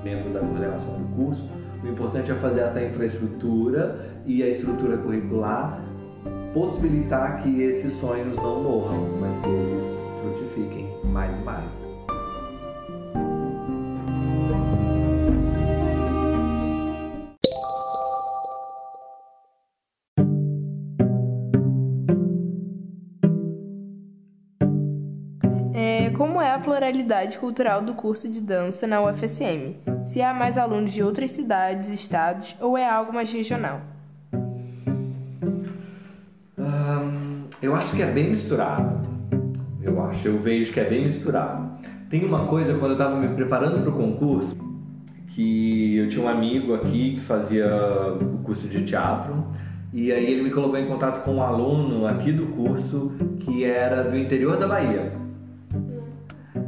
membro da coordenação do curso, o importante é fazer essa infraestrutura e a estrutura curricular possibilitar que esses sonhos não morram, mas que eles frutifiquem mais e mais. É, como é a pluralidade cultural do curso de dança na UFSM? Se há mais alunos de outras cidades, estados ou é algo mais regional? Eu acho que é bem misturado. Eu acho, eu vejo que é bem misturado. Tem uma coisa, quando eu estava me preparando para o concurso, que eu tinha um amigo aqui que fazia o curso de teatro, e aí ele me colocou em contato com um aluno aqui do curso que era do interior da Bahia.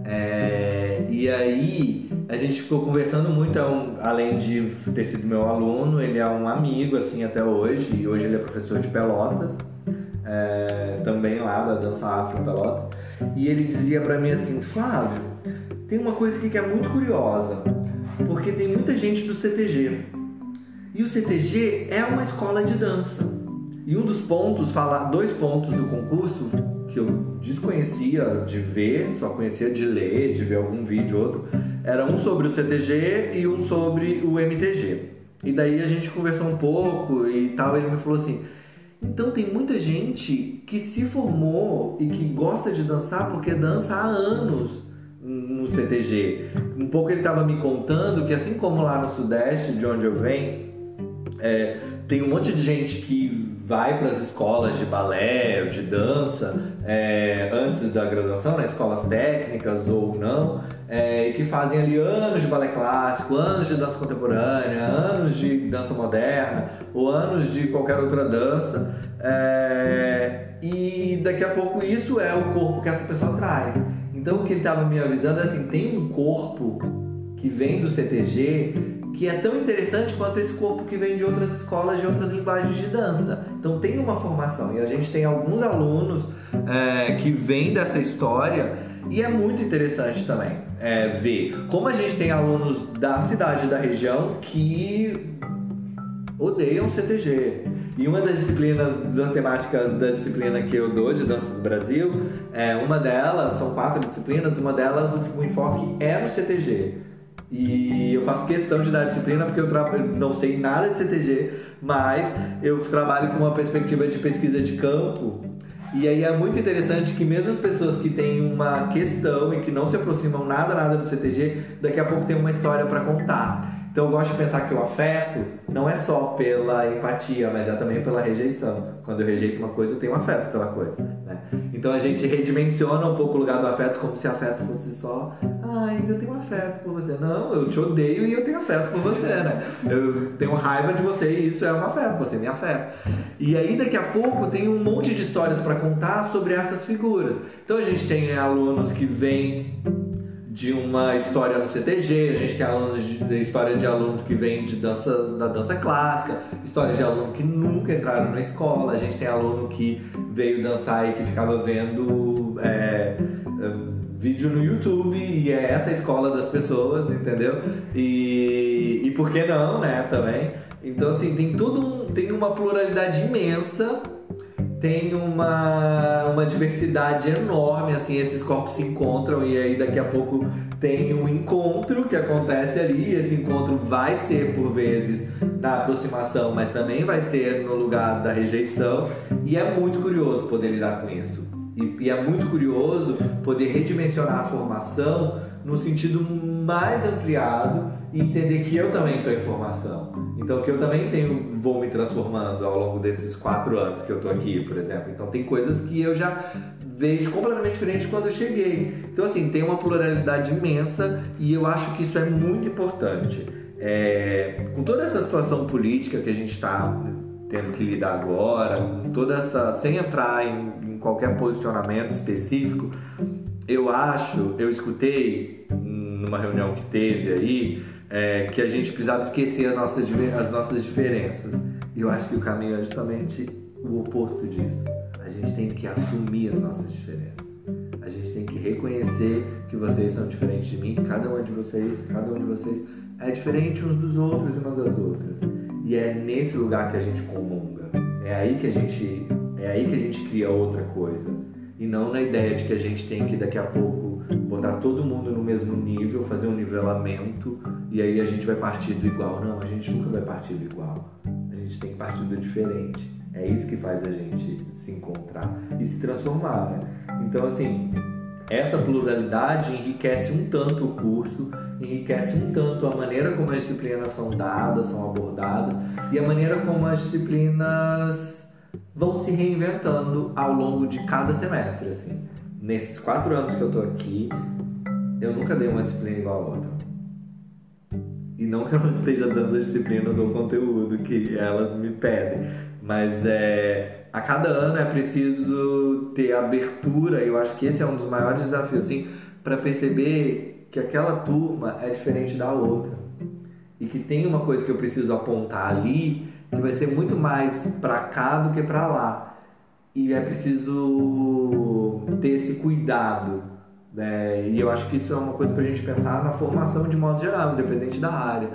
É, e aí a gente ficou conversando muito, é além de ter sido meu aluno, ele é um amigo assim até hoje, e hoje ele é professor de Pelotas é, também lá da dança afro Pelotas, e ele dizia para mim assim, Flávio, tem uma coisa aqui que é muito curiosa, porque tem muita gente do CTG, e o CTG é uma escola de dança. E um dos pontos, falar dois pontos do concurso que eu desconhecia de ver, só conhecia de ler, de ver algum vídeo outro, era um sobre o CTG e um sobre o MTG. E daí a gente conversou um pouco e tal, e ele me falou assim: então tem muita gente que se formou e que gosta de dançar porque dança há anos no CTG. Um pouco ele estava me contando que assim como lá no Sudeste, de onde eu venho, é, tem um monte de gente que vai para as escolas de balé, de dança, é, antes da graduação, né, escolas técnicas ou não, é, que fazem ali anos de balé clássico, anos de dança contemporânea, anos de dança moderna ou anos de qualquer outra dança. É, e daqui a pouco isso é o corpo que essa pessoa traz. Então o que ele estava me avisando é assim, tem um corpo que vem do CTG que é tão interessante quanto esse corpo que vem de outras escolas, de outras linguagens de dança. Então tem uma formação e a gente tem alguns alunos é, que vêm dessa história e é muito interessante também é, ver como a gente tem alunos da cidade da região que odeiam CTG. E uma das disciplinas da temática da disciplina que eu dou de dança do Brasil, é, uma delas, são quatro disciplinas, uma delas o enfoque é no CTG. E eu faço questão de dar disciplina porque eu não sei nada de CTG, mas eu trabalho com uma perspectiva de pesquisa de campo. E aí é muito interessante que mesmo as pessoas que têm uma questão e que não se aproximam nada nada do CTG, daqui a pouco tem uma história para contar. Então eu gosto de pensar que o afeto não é só pela empatia, mas é também pela rejeição. Quando eu rejeito uma coisa, eu tenho afeto pela coisa. Né? Então a gente redimensiona um pouco o lugar do afeto como se afeto fosse só, ai, eu tenho afeto por você. Não, eu te odeio e eu tenho afeto por você, né? Eu tenho raiva de você e isso é um afeto, você me afeta. E aí daqui a pouco tem um monte de histórias para contar sobre essas figuras. Então a gente tem alunos que vêm de uma história no CTG, a gente tem alunos de, de história de alunos que vêm de dança da dança clássica, história de aluno que nunca entraram na escola, a gente tem aluno que veio dançar e que ficava vendo é, vídeo no YouTube e é essa a escola das pessoas, entendeu? E, e por que não, né, também. Então, assim, tem tudo um, tem uma pluralidade imensa, tem uma, uma diversidade enorme, assim, esses corpos se encontram e aí daqui a pouco tem um encontro que acontece ali, esse encontro vai ser por vezes na aproximação, mas também vai ser no lugar da rejeição, e é muito curioso poder lidar com isso. E, e é muito curioso poder redimensionar a formação no sentido mais ampliado entender que eu também estou em formação. Então que eu também tenho, vou me transformando ao longo desses quatro anos que eu estou aqui, por exemplo. Então tem coisas que eu já vejo completamente diferente quando eu cheguei. Então assim, tem uma pluralidade imensa e eu acho que isso é muito importante. É, com toda essa situação política que a gente está tendo que lidar agora, toda essa, sem entrar em, em qualquer posicionamento específico, eu acho, eu escutei numa reunião que teve aí, é, que a gente precisava esquecer as nossas, as nossas diferenças. E eu acho que o caminho é justamente o oposto disso. A gente tem que assumir as nossas diferenças. A gente tem que reconhecer que vocês são diferentes de mim, cada um de vocês, cada um de vocês é diferente uns dos outros e umas das outras. E é nesse lugar que a gente comunga. É aí que a gente, é aí que a gente cria outra coisa. E não na ideia de que a gente tem que daqui a pouco botar todo mundo no mesmo nível, fazer um nivelamento e aí a gente vai partir do igual. Não, a gente nunca vai partir do igual. A gente tem que partir do diferente. É isso que faz a gente se encontrar e se transformar, né? Então, assim, essa pluralidade enriquece um tanto o curso, enriquece um tanto a maneira como as disciplinas são dadas, são abordadas e a maneira como as disciplinas vão se reinventando ao longo de cada semestre. Assim. Nesses quatro anos que eu tô aqui, eu nunca dei uma disciplina igual a outra. E não que eu não esteja dando as disciplinas ou conteúdo que elas me pedem, mas é, a cada ano é preciso ter abertura, e eu acho que esse é um dos maiores desafios, assim, para perceber que aquela turma é diferente da outra. E que tem uma coisa que eu preciso apontar ali que vai ser muito mais para cá do que para lá. E é preciso ter esse cuidado. Né? E eu acho que isso é uma coisa para a gente pensar na formação de modo geral, independente da área.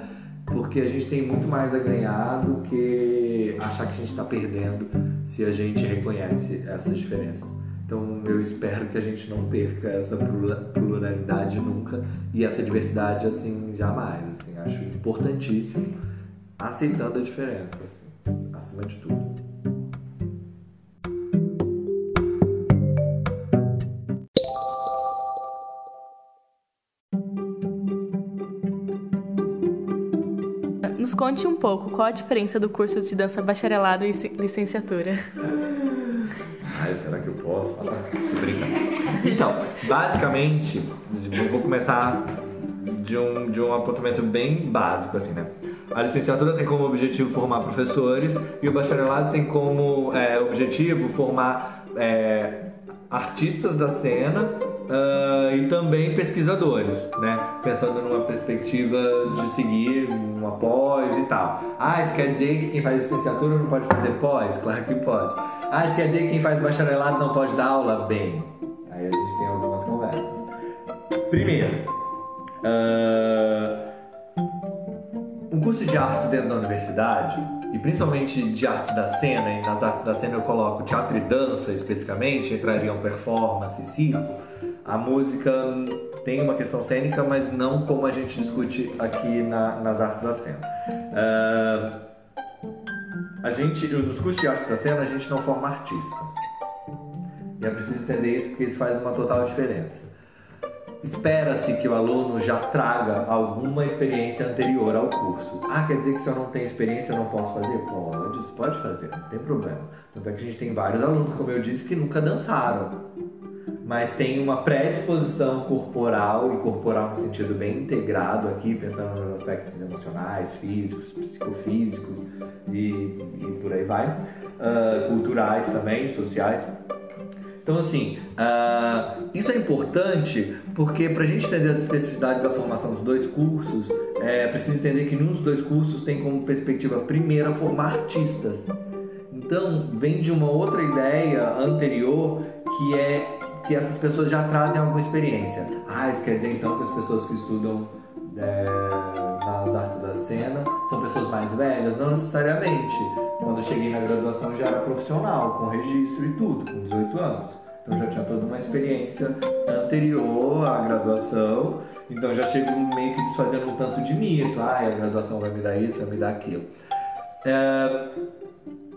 Porque a gente tem muito mais a ganhar do que achar que a gente está perdendo se a gente reconhece essas diferenças. Então eu espero que a gente não perca essa pluralidade nunca e essa diversidade assim jamais. Assim, acho importantíssimo aceitando a diferença, assim, acima de tudo. Conte um pouco qual a diferença do curso de dança bacharelado e licenciatura. Ai, será que eu posso falar? Então, basicamente, vou começar de um, de um apontamento bem básico, assim, né? A licenciatura tem como objetivo formar professores e o bacharelado tem como é, objetivo formar é, artistas da cena uh, e também pesquisadores, né? Pensando numa perspectiva de seguir uma pós e tal. Ah, isso quer dizer que quem faz licenciatura não pode fazer pós? Claro que pode. Ah, isso quer dizer que quem faz bacharelado não pode dar aula? Bem, aí a gente tem algumas conversas. Primeiro, uh, um curso de artes dentro da universidade, e principalmente de artes da cena, e nas artes da cena eu coloco teatro e dança especificamente, entrariam performance circo, a música tem uma questão cênica, mas não como a gente discute aqui na, nas artes da cena. Uh, a gente, nos cursos de artes da cena, a gente não forma artista. E é preciso entender isso porque isso faz uma total diferença. Espera-se que o aluno já traga alguma experiência anterior ao curso. Ah, quer dizer que se eu não tenho experiência eu não posso fazer? Pode, pode fazer, não tem problema. Tanto é que a gente tem vários alunos, como eu disse, que nunca dançaram. Mas tem uma predisposição corporal, e corporal no sentido bem integrado aqui, pensando nos aspectos emocionais, físicos, psicofísicos e, e por aí vai. Uh, culturais também, sociais então, assim, uh, isso é importante porque para a gente entender as especificidades da formação dos dois cursos, é preciso entender que nenhum dos dois cursos tem como perspectiva primeira formar artistas. Então, vem de uma outra ideia anterior que é que essas pessoas já trazem alguma experiência. Ah, isso quer dizer então que as pessoas que estudam é, nas artes da cena são pessoas mais velhas? Não necessariamente. Quando eu cheguei na graduação já era profissional, com registro e tudo, com 18 anos. Então já tinha toda uma experiência anterior à graduação, então já chego meio que desfazendo um tanto de mito. Ah, a graduação vai me dar isso, vai me dar aquilo. É,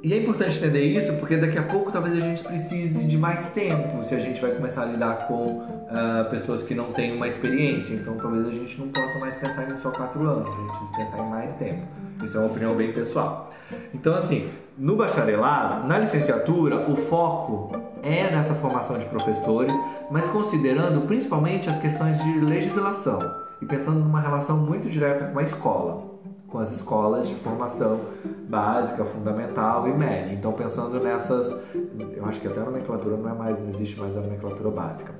e é importante entender isso porque daqui a pouco talvez a gente precise de mais tempo se a gente vai começar a lidar com uh, pessoas que não têm uma experiência. Então talvez a gente não possa mais pensar em só quatro anos, a gente precisa pensar em mais tempo. Isso é uma opinião bem pessoal. Então, assim, no bacharelado, na licenciatura, o foco é nessa formação de professores, mas considerando principalmente as questões de legislação e pensando numa relação muito direta com a escola com as escolas de formação básica, fundamental e média. Então, pensando nessas, eu acho que até a nomenclatura não é mais, não existe mais a nomenclatura básica.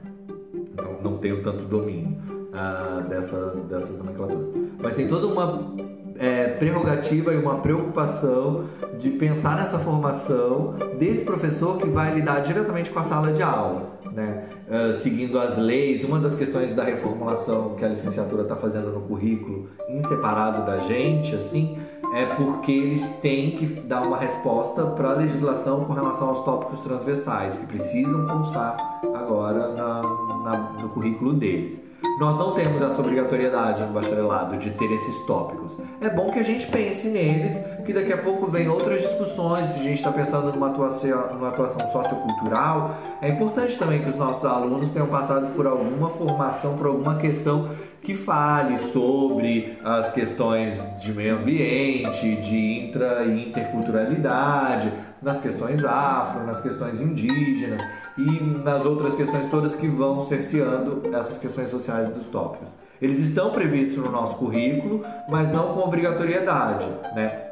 Então, não tenho tanto domínio uh, dessa, dessas nomenclaturas. Mas tem toda uma é, prerrogativa e uma preocupação de pensar nessa formação desse professor que vai lidar diretamente com a sala de aula né, uh, seguindo as leis. Uma das questões da reformulação que a licenciatura está fazendo no currículo, em separado da gente, assim, é porque eles têm que dar uma resposta para a legislação com relação aos tópicos transversais, que precisam constar agora na, na, no currículo deles. Nós não temos essa obrigatoriedade no bacharelado de ter esses tópicos. É bom que a gente pense neles, que daqui a pouco vem outras discussões. Se a gente está pensando numa atuação, numa atuação sociocultural, é importante também que os nossos alunos tenham passado por alguma formação, por alguma questão que fale sobre as questões de meio ambiente, de intra e interculturalidade, nas questões afro, nas questões indígenas e nas outras questões todas que vão cerceando essas questões sociais dos tópicos. Eles estão previstos no nosso currículo, mas não com obrigatoriedade, né?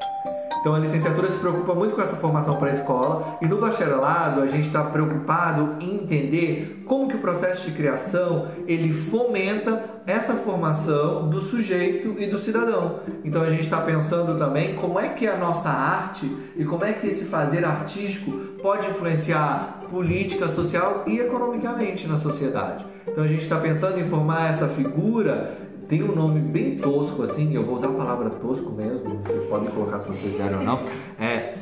Então a licenciatura se preocupa muito com essa formação para a escola e no bacharelado a gente está preocupado em entender como que o processo de criação ele fomenta essa formação do sujeito e do cidadão. Então a gente está pensando também como é que a nossa arte e como é que esse fazer artístico pode influenciar política, social e economicamente na sociedade. Então a gente está pensando em formar essa figura tem um nome bem tosco assim, eu vou usar a palavra tosco mesmo, vocês podem colocar se vocês querem ou não, é,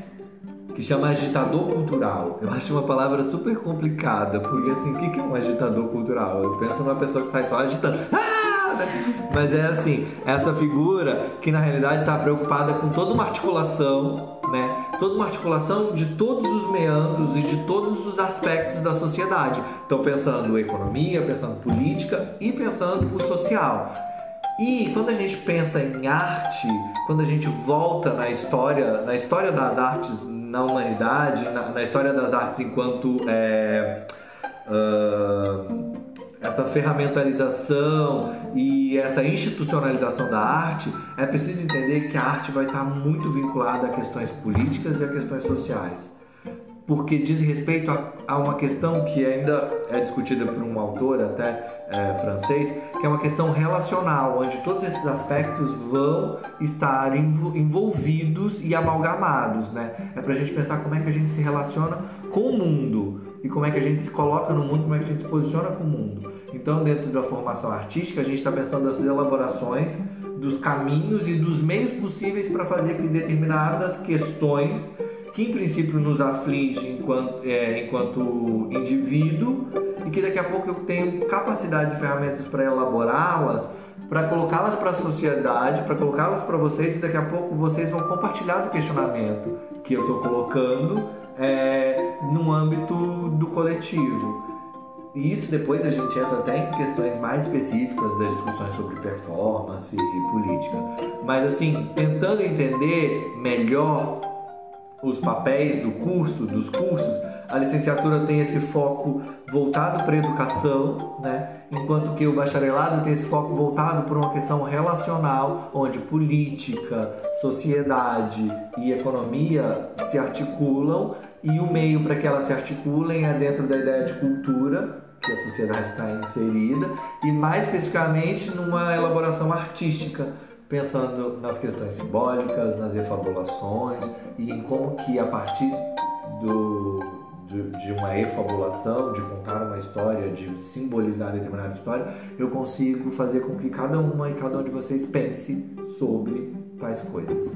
que chama agitador cultural. Eu acho uma palavra super complicada, porque assim, o que é um agitador cultural? Eu penso numa pessoa que sai só agitando. Ah! Mas é assim, essa figura que na realidade está preocupada com toda uma articulação, né? Toda uma articulação de todos os meandros e de todos os aspectos da sociedade. Então pensando economia, pensando política e pensando o social. E quando a gente pensa em arte, quando a gente volta na história, na história das artes na humanidade, na, na história das artes enquanto é, uh, essa ferramentalização e essa institucionalização da arte, é preciso entender que a arte vai estar muito vinculada a questões políticas e a questões sociais porque diz respeito a, a, uma questão que ainda é discutida por um autor até é, francês, que é uma questão relacional, onde todos esses aspectos vão estar envolvidos e amalgamados, né? É para a gente pensar como é que a gente se relaciona com o mundo e como é que a gente se coloca no mundo, como é que a gente se posiciona com o mundo. Então, dentro da formação artística, a gente está pensando nas elaborações dos caminhos e dos meios possíveis para fazer que determinadas questões que em princípio nos aflige enquanto, é, enquanto indivíduo e que daqui a pouco eu tenho capacidade e ferramentas para elaborá-las, para colocá-las para a sociedade, para colocá-las para vocês e daqui a pouco vocês vão compartilhar do questionamento que eu estou colocando é, no âmbito do coletivo. E isso depois a gente entra até em questões mais específicas das discussões sobre performance e política. Mas assim, tentando entender melhor os papéis do curso, dos cursos, a licenciatura tem esse foco voltado para a educação, né? enquanto que o bacharelado tem esse foco voltado para uma questão relacional, onde política, sociedade e economia se articulam e o meio para que elas se articulem é dentro da ideia de cultura, que a sociedade está inserida, e mais especificamente numa elaboração artística pensando nas questões simbólicas, nas efabulações e em como que a partir do, de, de uma efabulação, de contar uma história, de simbolizar determinada história, eu consigo fazer com que cada uma e cada um de vocês pense sobre tais coisas.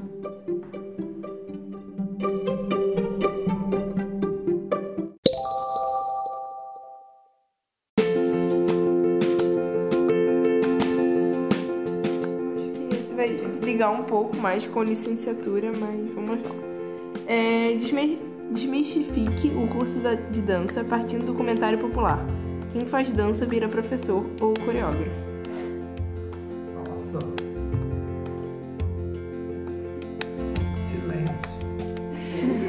Desligar um pouco mais com licenciatura, mas vamos lá. É, desmistifique o curso da- de dança partindo do comentário popular. Quem faz dança vira professor ou coreógrafo. Nossa. Silêncio.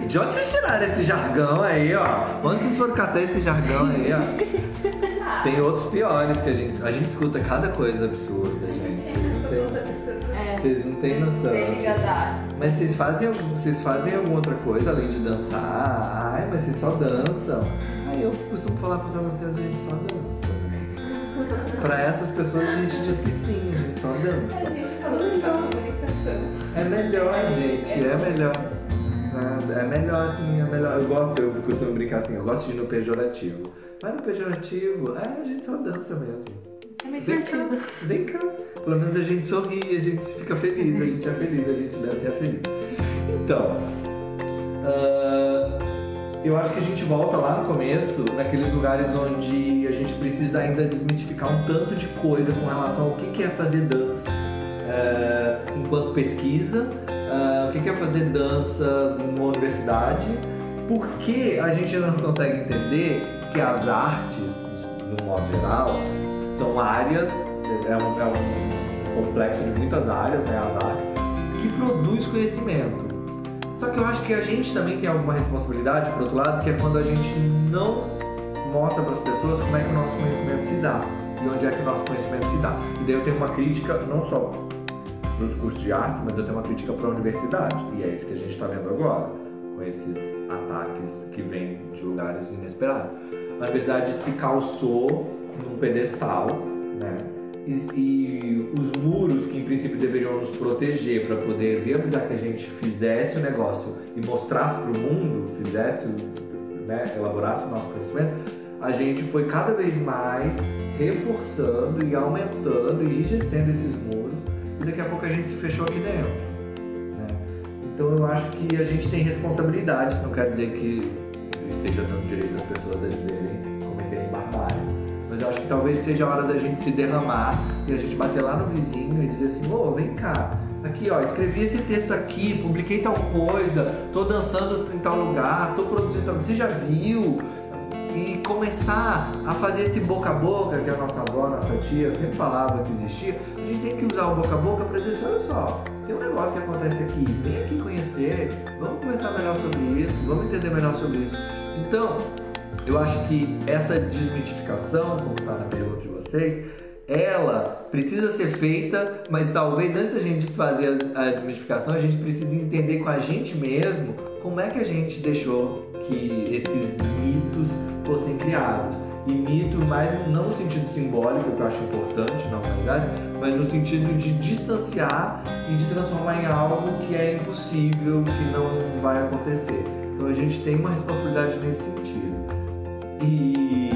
De onde vocês tiraram esse jargão aí, ó? Onde vocês foram catar esse jargão aí, ó? Tem outros piores que a gente. A gente escuta cada coisa absurda, gente. Vocês não têm, vocês não têm noção. Mas vocês fazem, vocês fazem alguma outra coisa além de dançar? Ai, mas vocês só dançam. Aí eu costumo falar pra vocês, a gente só dança. Pra essas pessoas a gente diz que sim, a gente só dança. É melhor, gente, é melhor. É é melhor assim, é melhor. Eu gosto, eu costumo brincar assim, eu gosto de ir no pejorativo. Mas no pejorativo, é, a gente só dança mesmo. É meio cá, vem cá. Pelo menos a gente sorri, a gente fica feliz, a gente é feliz, a gente dança e é feliz. Então, ah, eu acho que a gente volta lá no começo, naqueles lugares onde a gente precisa ainda desmitificar um tanto de coisa com relação ao que é fazer dança. Ah, enquanto pesquisa, ah, o que é fazer dança numa universidade, por que a gente não consegue entender que as artes, no modo geral, são áreas, é um, é um complexo de muitas áreas, né, as artes, que produz conhecimento. Só que eu acho que a gente também tem alguma responsabilidade, por outro lado, que é quando a gente não mostra para as pessoas como é que o nosso conhecimento se dá e onde é que o nosso conhecimento se dá. E daí eu tenho uma crítica não só para os cursos de artes, mas eu tenho uma crítica para a universidade. E é isso que a gente está vendo agora, com esses ataques que vêm de lugares inesperados. A universidade se calçou num pedestal, né? E, e os muros que em princípio deveriam nos proteger para poder viabilizar que a gente fizesse o negócio e mostrasse para o mundo, fizesse, né, elaborasse o nosso conhecimento, a gente foi cada vez mais reforçando e aumentando e enrijecendo esses muros e daqui a pouco a gente se fechou aqui dentro. né? Então eu acho que a gente tem responsabilidade, isso não quer dizer que esteja dando direito às pessoas a dizerem, acho que talvez seja a hora da gente se derramar e a gente bater lá no vizinho e dizer assim, ô, vem cá, aqui ó, escrevi esse texto aqui, publiquei tal coisa, tô dançando em tal lugar, tô produzindo tal você já viu? E começar a fazer esse boca a boca, que a nossa avó, nossa tia sempre falava que existia, a gente tem que usar o boca a boca para dizer assim, olha só, tem um negócio que acontece aqui, vem aqui conhecer, vamos conversar melhor sobre isso, vamos entender melhor sobre isso. Então, eu acho que essa desmitificação, como está na pergunta de vocês, ela precisa ser feita, mas talvez antes da gente fazer a desmitificação, a gente precisa entender com a gente mesmo como é que a gente deixou que esses mitos fossem criados. E mito, mais não no sentido simbólico, que eu acho importante na humanidade, mas no sentido de distanciar e de transformar em algo que é impossível, que não vai acontecer. Então a gente tem uma responsabilidade nesse sentido. E,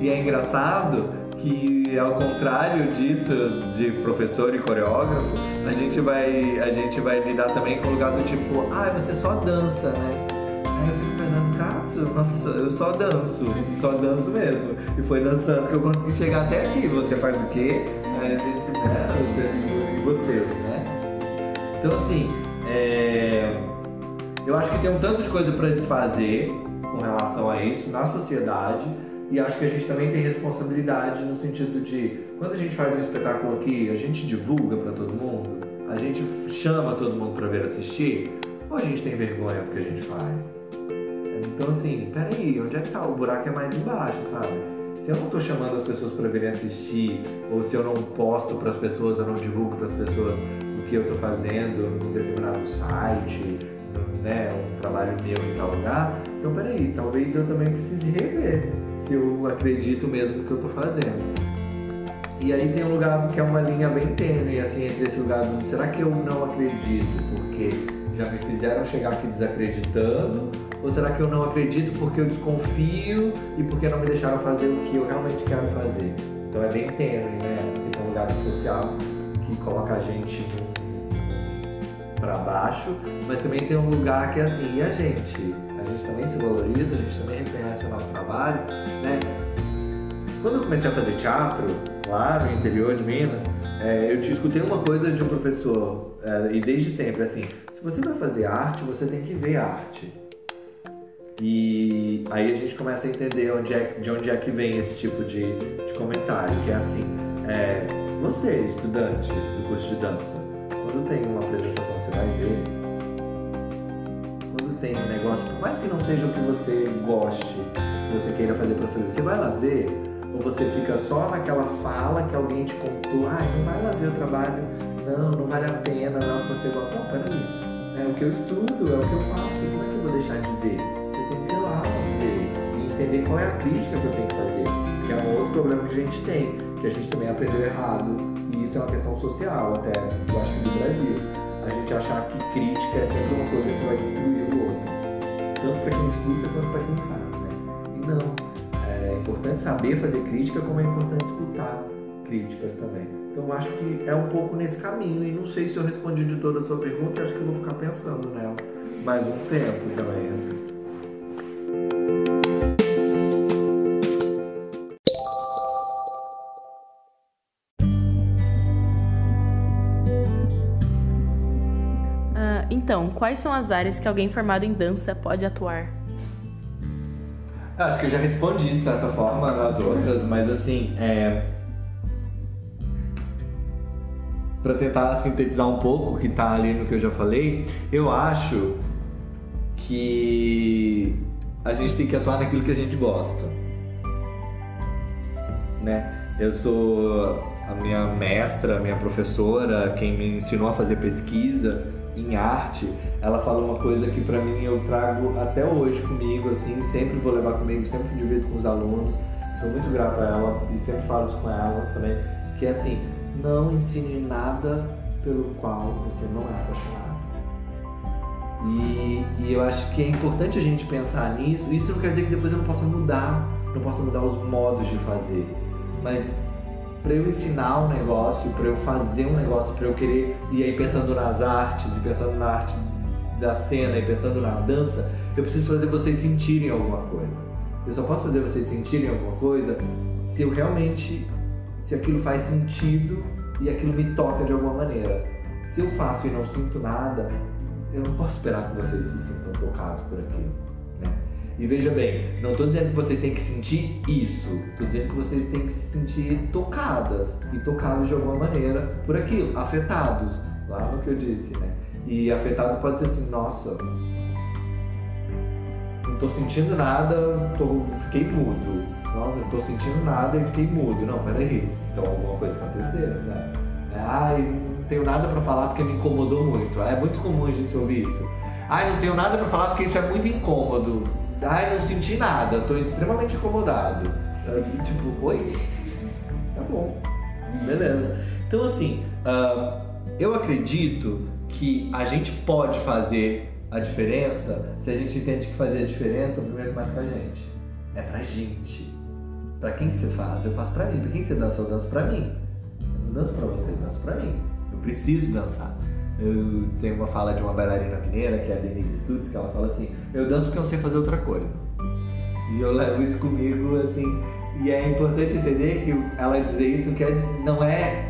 e é engraçado que ao contrário disso de professor e coreógrafo, a gente vai a gente vai lidar também com o lugar do tipo, ah, você só dança, né? Aí eu fico pensando, Katsu, nossa, eu só danço, só danço mesmo. E foi dançando que eu consegui chegar até aqui. Você faz o quê? Aí a gente, né? Você, e você, né? Então assim, é, eu acho que tem um tanto de coisa para desfazer com relação a isso na sociedade e acho que a gente também tem responsabilidade no sentido de quando a gente faz um espetáculo aqui, a gente divulga para todo mundo, a gente chama todo mundo para vir assistir, ou a gente tem vergonha do que a gente faz? Então assim, peraí, onde é que tá? O buraco é mais embaixo, sabe? Se eu não tô chamando as pessoas para virem assistir, ou se eu não posto para as pessoas, eu não divulgo para as pessoas o que eu tô fazendo num determinado site, né, um trabalho meu em tal lugar, então peraí, talvez eu também precise rever se eu acredito mesmo no que eu tô fazendo. E aí tem um lugar que é uma linha bem tênue, assim, entre esse lugar do será que eu não acredito porque já me fizeram chegar aqui desacreditando, Ou será que eu não acredito porque eu desconfio e porque não me deixaram fazer o que eu realmente quero fazer? Então é bem tênue, né? Tem um lugar social que coloca a gente para baixo, mas também tem um lugar que é assim, e a gente? A gente também se valoriza, a gente também reconhece o nosso trabalho, né? Quando eu comecei a fazer teatro, lá no interior de Minas, é, eu te escutei uma coisa de um professor, é, e desde sempre, assim, se você vai fazer arte, você tem que ver arte. E aí a gente começa a entender onde é, de onde é que vem esse tipo de, de comentário, que é assim, é, você, estudante do curso de dança, quando tem uma apresentação, vai ver. Quando tem um negócio, por mais que não seja o que você goste, que você queira fazer para fazer, você vai lá ver ou você fica só naquela fala que alguém te contou, ah, não vai lá ver o trabalho, não, não vale a pena, não, você gosta. Não, peraí, é o que eu estudo, é o que eu faço, como é que eu vou deixar de ver? Eu tenho que ir lá ver e entender qual é a crítica que eu tenho que fazer, que é um outro problema que a gente tem, que a gente também aprendeu errado, e isso é uma questão social até, eu acho do Brasil. A gente achar que crítica é sempre uma coisa que vai destruir o outro, tanto para quem escuta quanto para quem faz, né? E não, importante saber fazer crítica, como é importante escutar críticas também. Então acho que é um pouco nesse caminho e não sei se eu respondi de toda a sua pergunta, acho que eu vou ficar pensando nela mais um tempo também. Assim. Ah, então, quais são as áreas que alguém formado em dança pode atuar? Acho que eu já respondi de certa forma nas outras, mas assim, é. Pra tentar sintetizar um pouco o que tá ali no que eu já falei, eu acho que a gente tem que atuar naquilo que a gente gosta. Né? Eu sou a minha mestra, a minha professora, quem me ensinou a fazer pesquisa em arte, ela fala uma coisa que para mim eu trago até hoje comigo, assim, sempre vou levar comigo, sempre divido com os alunos. Sou muito grato a ela e sempre falo isso com ela também, que é assim, não ensine nada pelo qual você não é apaixonado. E, e eu acho que é importante a gente pensar nisso. Isso não quer dizer que depois eu não possa mudar, não possa mudar os modos de fazer, mas para eu ensinar um negócio, para eu fazer um negócio, para eu querer e aí pensando nas artes e pensando na arte da cena e pensando na dança, eu preciso fazer vocês sentirem alguma coisa. Eu só posso fazer vocês sentirem alguma coisa se eu realmente, se aquilo faz sentido e aquilo me toca de alguma maneira. Se eu faço e não sinto nada, eu não posso esperar que vocês se sintam tocados por aquilo. E veja bem, não estou dizendo que vocês têm que sentir isso, estou dizendo que vocês têm que se sentir tocadas e tocados de alguma maneira por aquilo, afetados, lá no que eu disse, né? E afetado pode ser assim, nossa, não estou sentindo nada, tô, fiquei mudo. Não, não estou sentindo nada e fiquei mudo. Não, peraí, então alguma coisa aconteceu, né? Ai, não tenho nada para falar porque me incomodou muito. É muito comum a gente ouvir isso. Ai, não tenho nada para falar porque isso é muito incômodo. Ai, não senti nada, tô extremamente incomodado. tipo, oi? Tá bom. Beleza. Então, assim, uh, eu acredito que a gente pode fazer a diferença se a gente entende que fazer a diferença primeiro começa com a gente. É pra gente. Pra quem que você faz? Eu faço pra mim. Pra quem você dança? Eu danço pra mim. Eu não danço pra você, eu danço pra mim. Eu preciso dançar. Eu tenho uma fala de uma bailarina mineira, que é a Denise Stutz, que ela fala assim: Eu danço porque eu não sei fazer outra coisa. E eu levo isso comigo, assim. E é importante entender que ela dizer isso quer, não é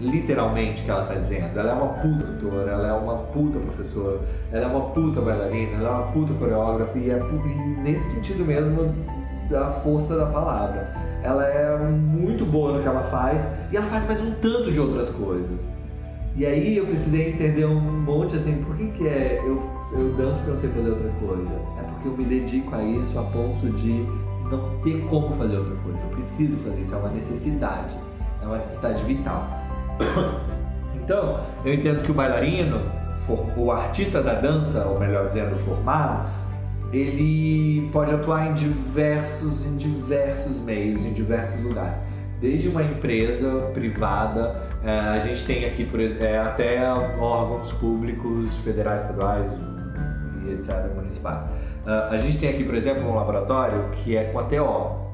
literalmente o que ela está dizendo. Ela é uma puta doutora, ela é uma puta professora, ela é uma puta bailarina, ela é uma puta coreógrafa e é nesse sentido mesmo da força da palavra. Ela é muito boa no que ela faz e ela faz mais um tanto de outras coisas. E aí eu precisei entender um monte assim, por que, que é eu, eu danço eu não sei fazer outra coisa? É porque eu me dedico a isso a ponto de não ter como fazer outra coisa. Eu preciso fazer isso, é uma necessidade, é uma necessidade vital. Então, eu entendo que o bailarino, o artista da dança, ou melhor dizendo, formado, ele pode atuar em diversos, em diversos meios, em diversos lugares. Desde uma empresa privada é, a gente tem aqui, por é, até órgãos públicos, federais, estaduais e etc., municipais. Uh, a gente tem aqui, por exemplo, um laboratório que é com a TO.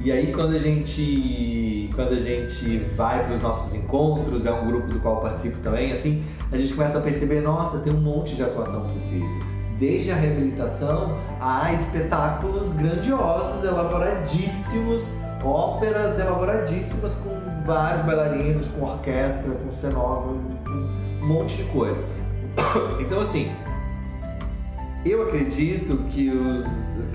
E aí quando a gente quando a gente vai para os nossos encontros, é um grupo do qual eu participo também, assim, a gente começa a perceber, nossa, tem um monte de atuação possível. Desde a reabilitação a espetáculos grandiosos, elaboradíssimos, óperas elaboradíssimas com vários bailarinos, com orquestra, com cenógrafo, um monte de coisa. Então assim, eu acredito que os,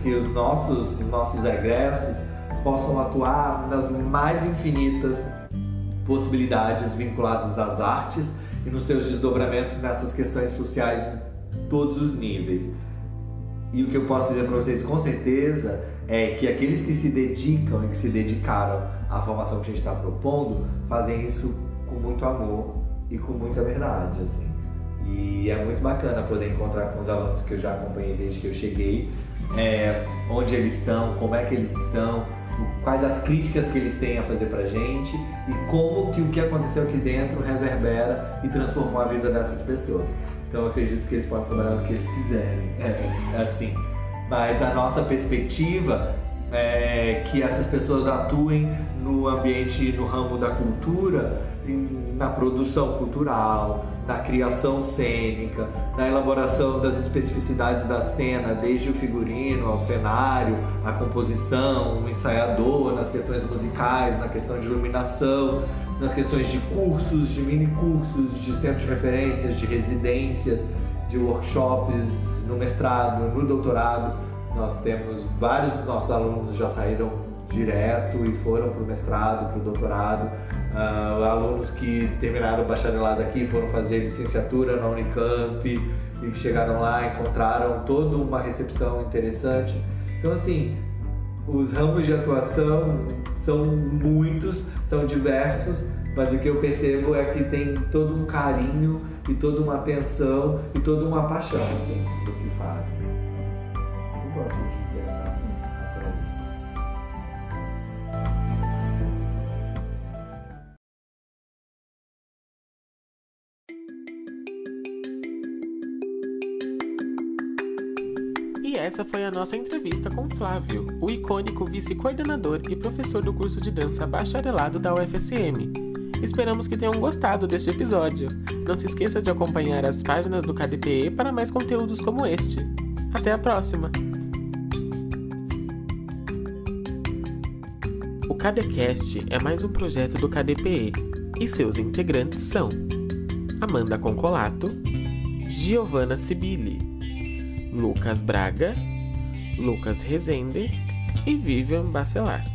que os nossos, os nossos egressos possam atuar nas mais infinitas possibilidades vinculadas às artes e nos seus desdobramentos nessas questões sociais em todos os níveis. E o que eu posso dizer para vocês com certeza é que aqueles que se dedicam e que se dedicaram à formação que a gente está propondo fazem isso com muito amor e com muita verdade, assim. E é muito bacana poder encontrar com os alunos que eu já acompanhei desde que eu cheguei, é, onde eles estão, como é que eles estão, quais as críticas que eles têm a fazer pra gente e como que o que aconteceu aqui dentro reverbera e transformou a vida dessas pessoas. Então eu acredito que eles podem trabalhar o que eles quiserem, é, assim. Mas a nossa perspectiva é que essas pessoas atuem no ambiente, no ramo da cultura, na produção cultural, na criação cênica, na elaboração das especificidades da cena, desde o figurino ao cenário, a composição, o ensaiador, nas questões musicais, na questão de iluminação, nas questões de cursos, de mini cursos, de centros de referências, de residências, de workshops no mestrado, no doutorado. Nós temos vários dos nossos alunos já saíram direto e foram para o mestrado, para o doutorado. Uh, alunos que terminaram o bacharelado aqui foram fazer licenciatura na Unicamp e chegaram lá encontraram toda uma recepção interessante. Então, assim, os ramos de atuação são muitos, são diversos, mas o que eu percebo é que tem todo um carinho e toda uma atenção e toda uma paixão assim, do que fazem. De E essa foi a nossa entrevista com Flávio, o icônico vice-coordenador e professor do curso de dança bacharelado da UFSM. Esperamos que tenham gostado deste episódio. Não se esqueça de acompanhar as páginas do KDPE para mais conteúdos como este. Até a próxima! KDCast é mais um projeto do KDPE e seus integrantes são Amanda Concolato, Giovanna Sibili, Lucas Braga, Lucas Rezende e Vivian Bacelar.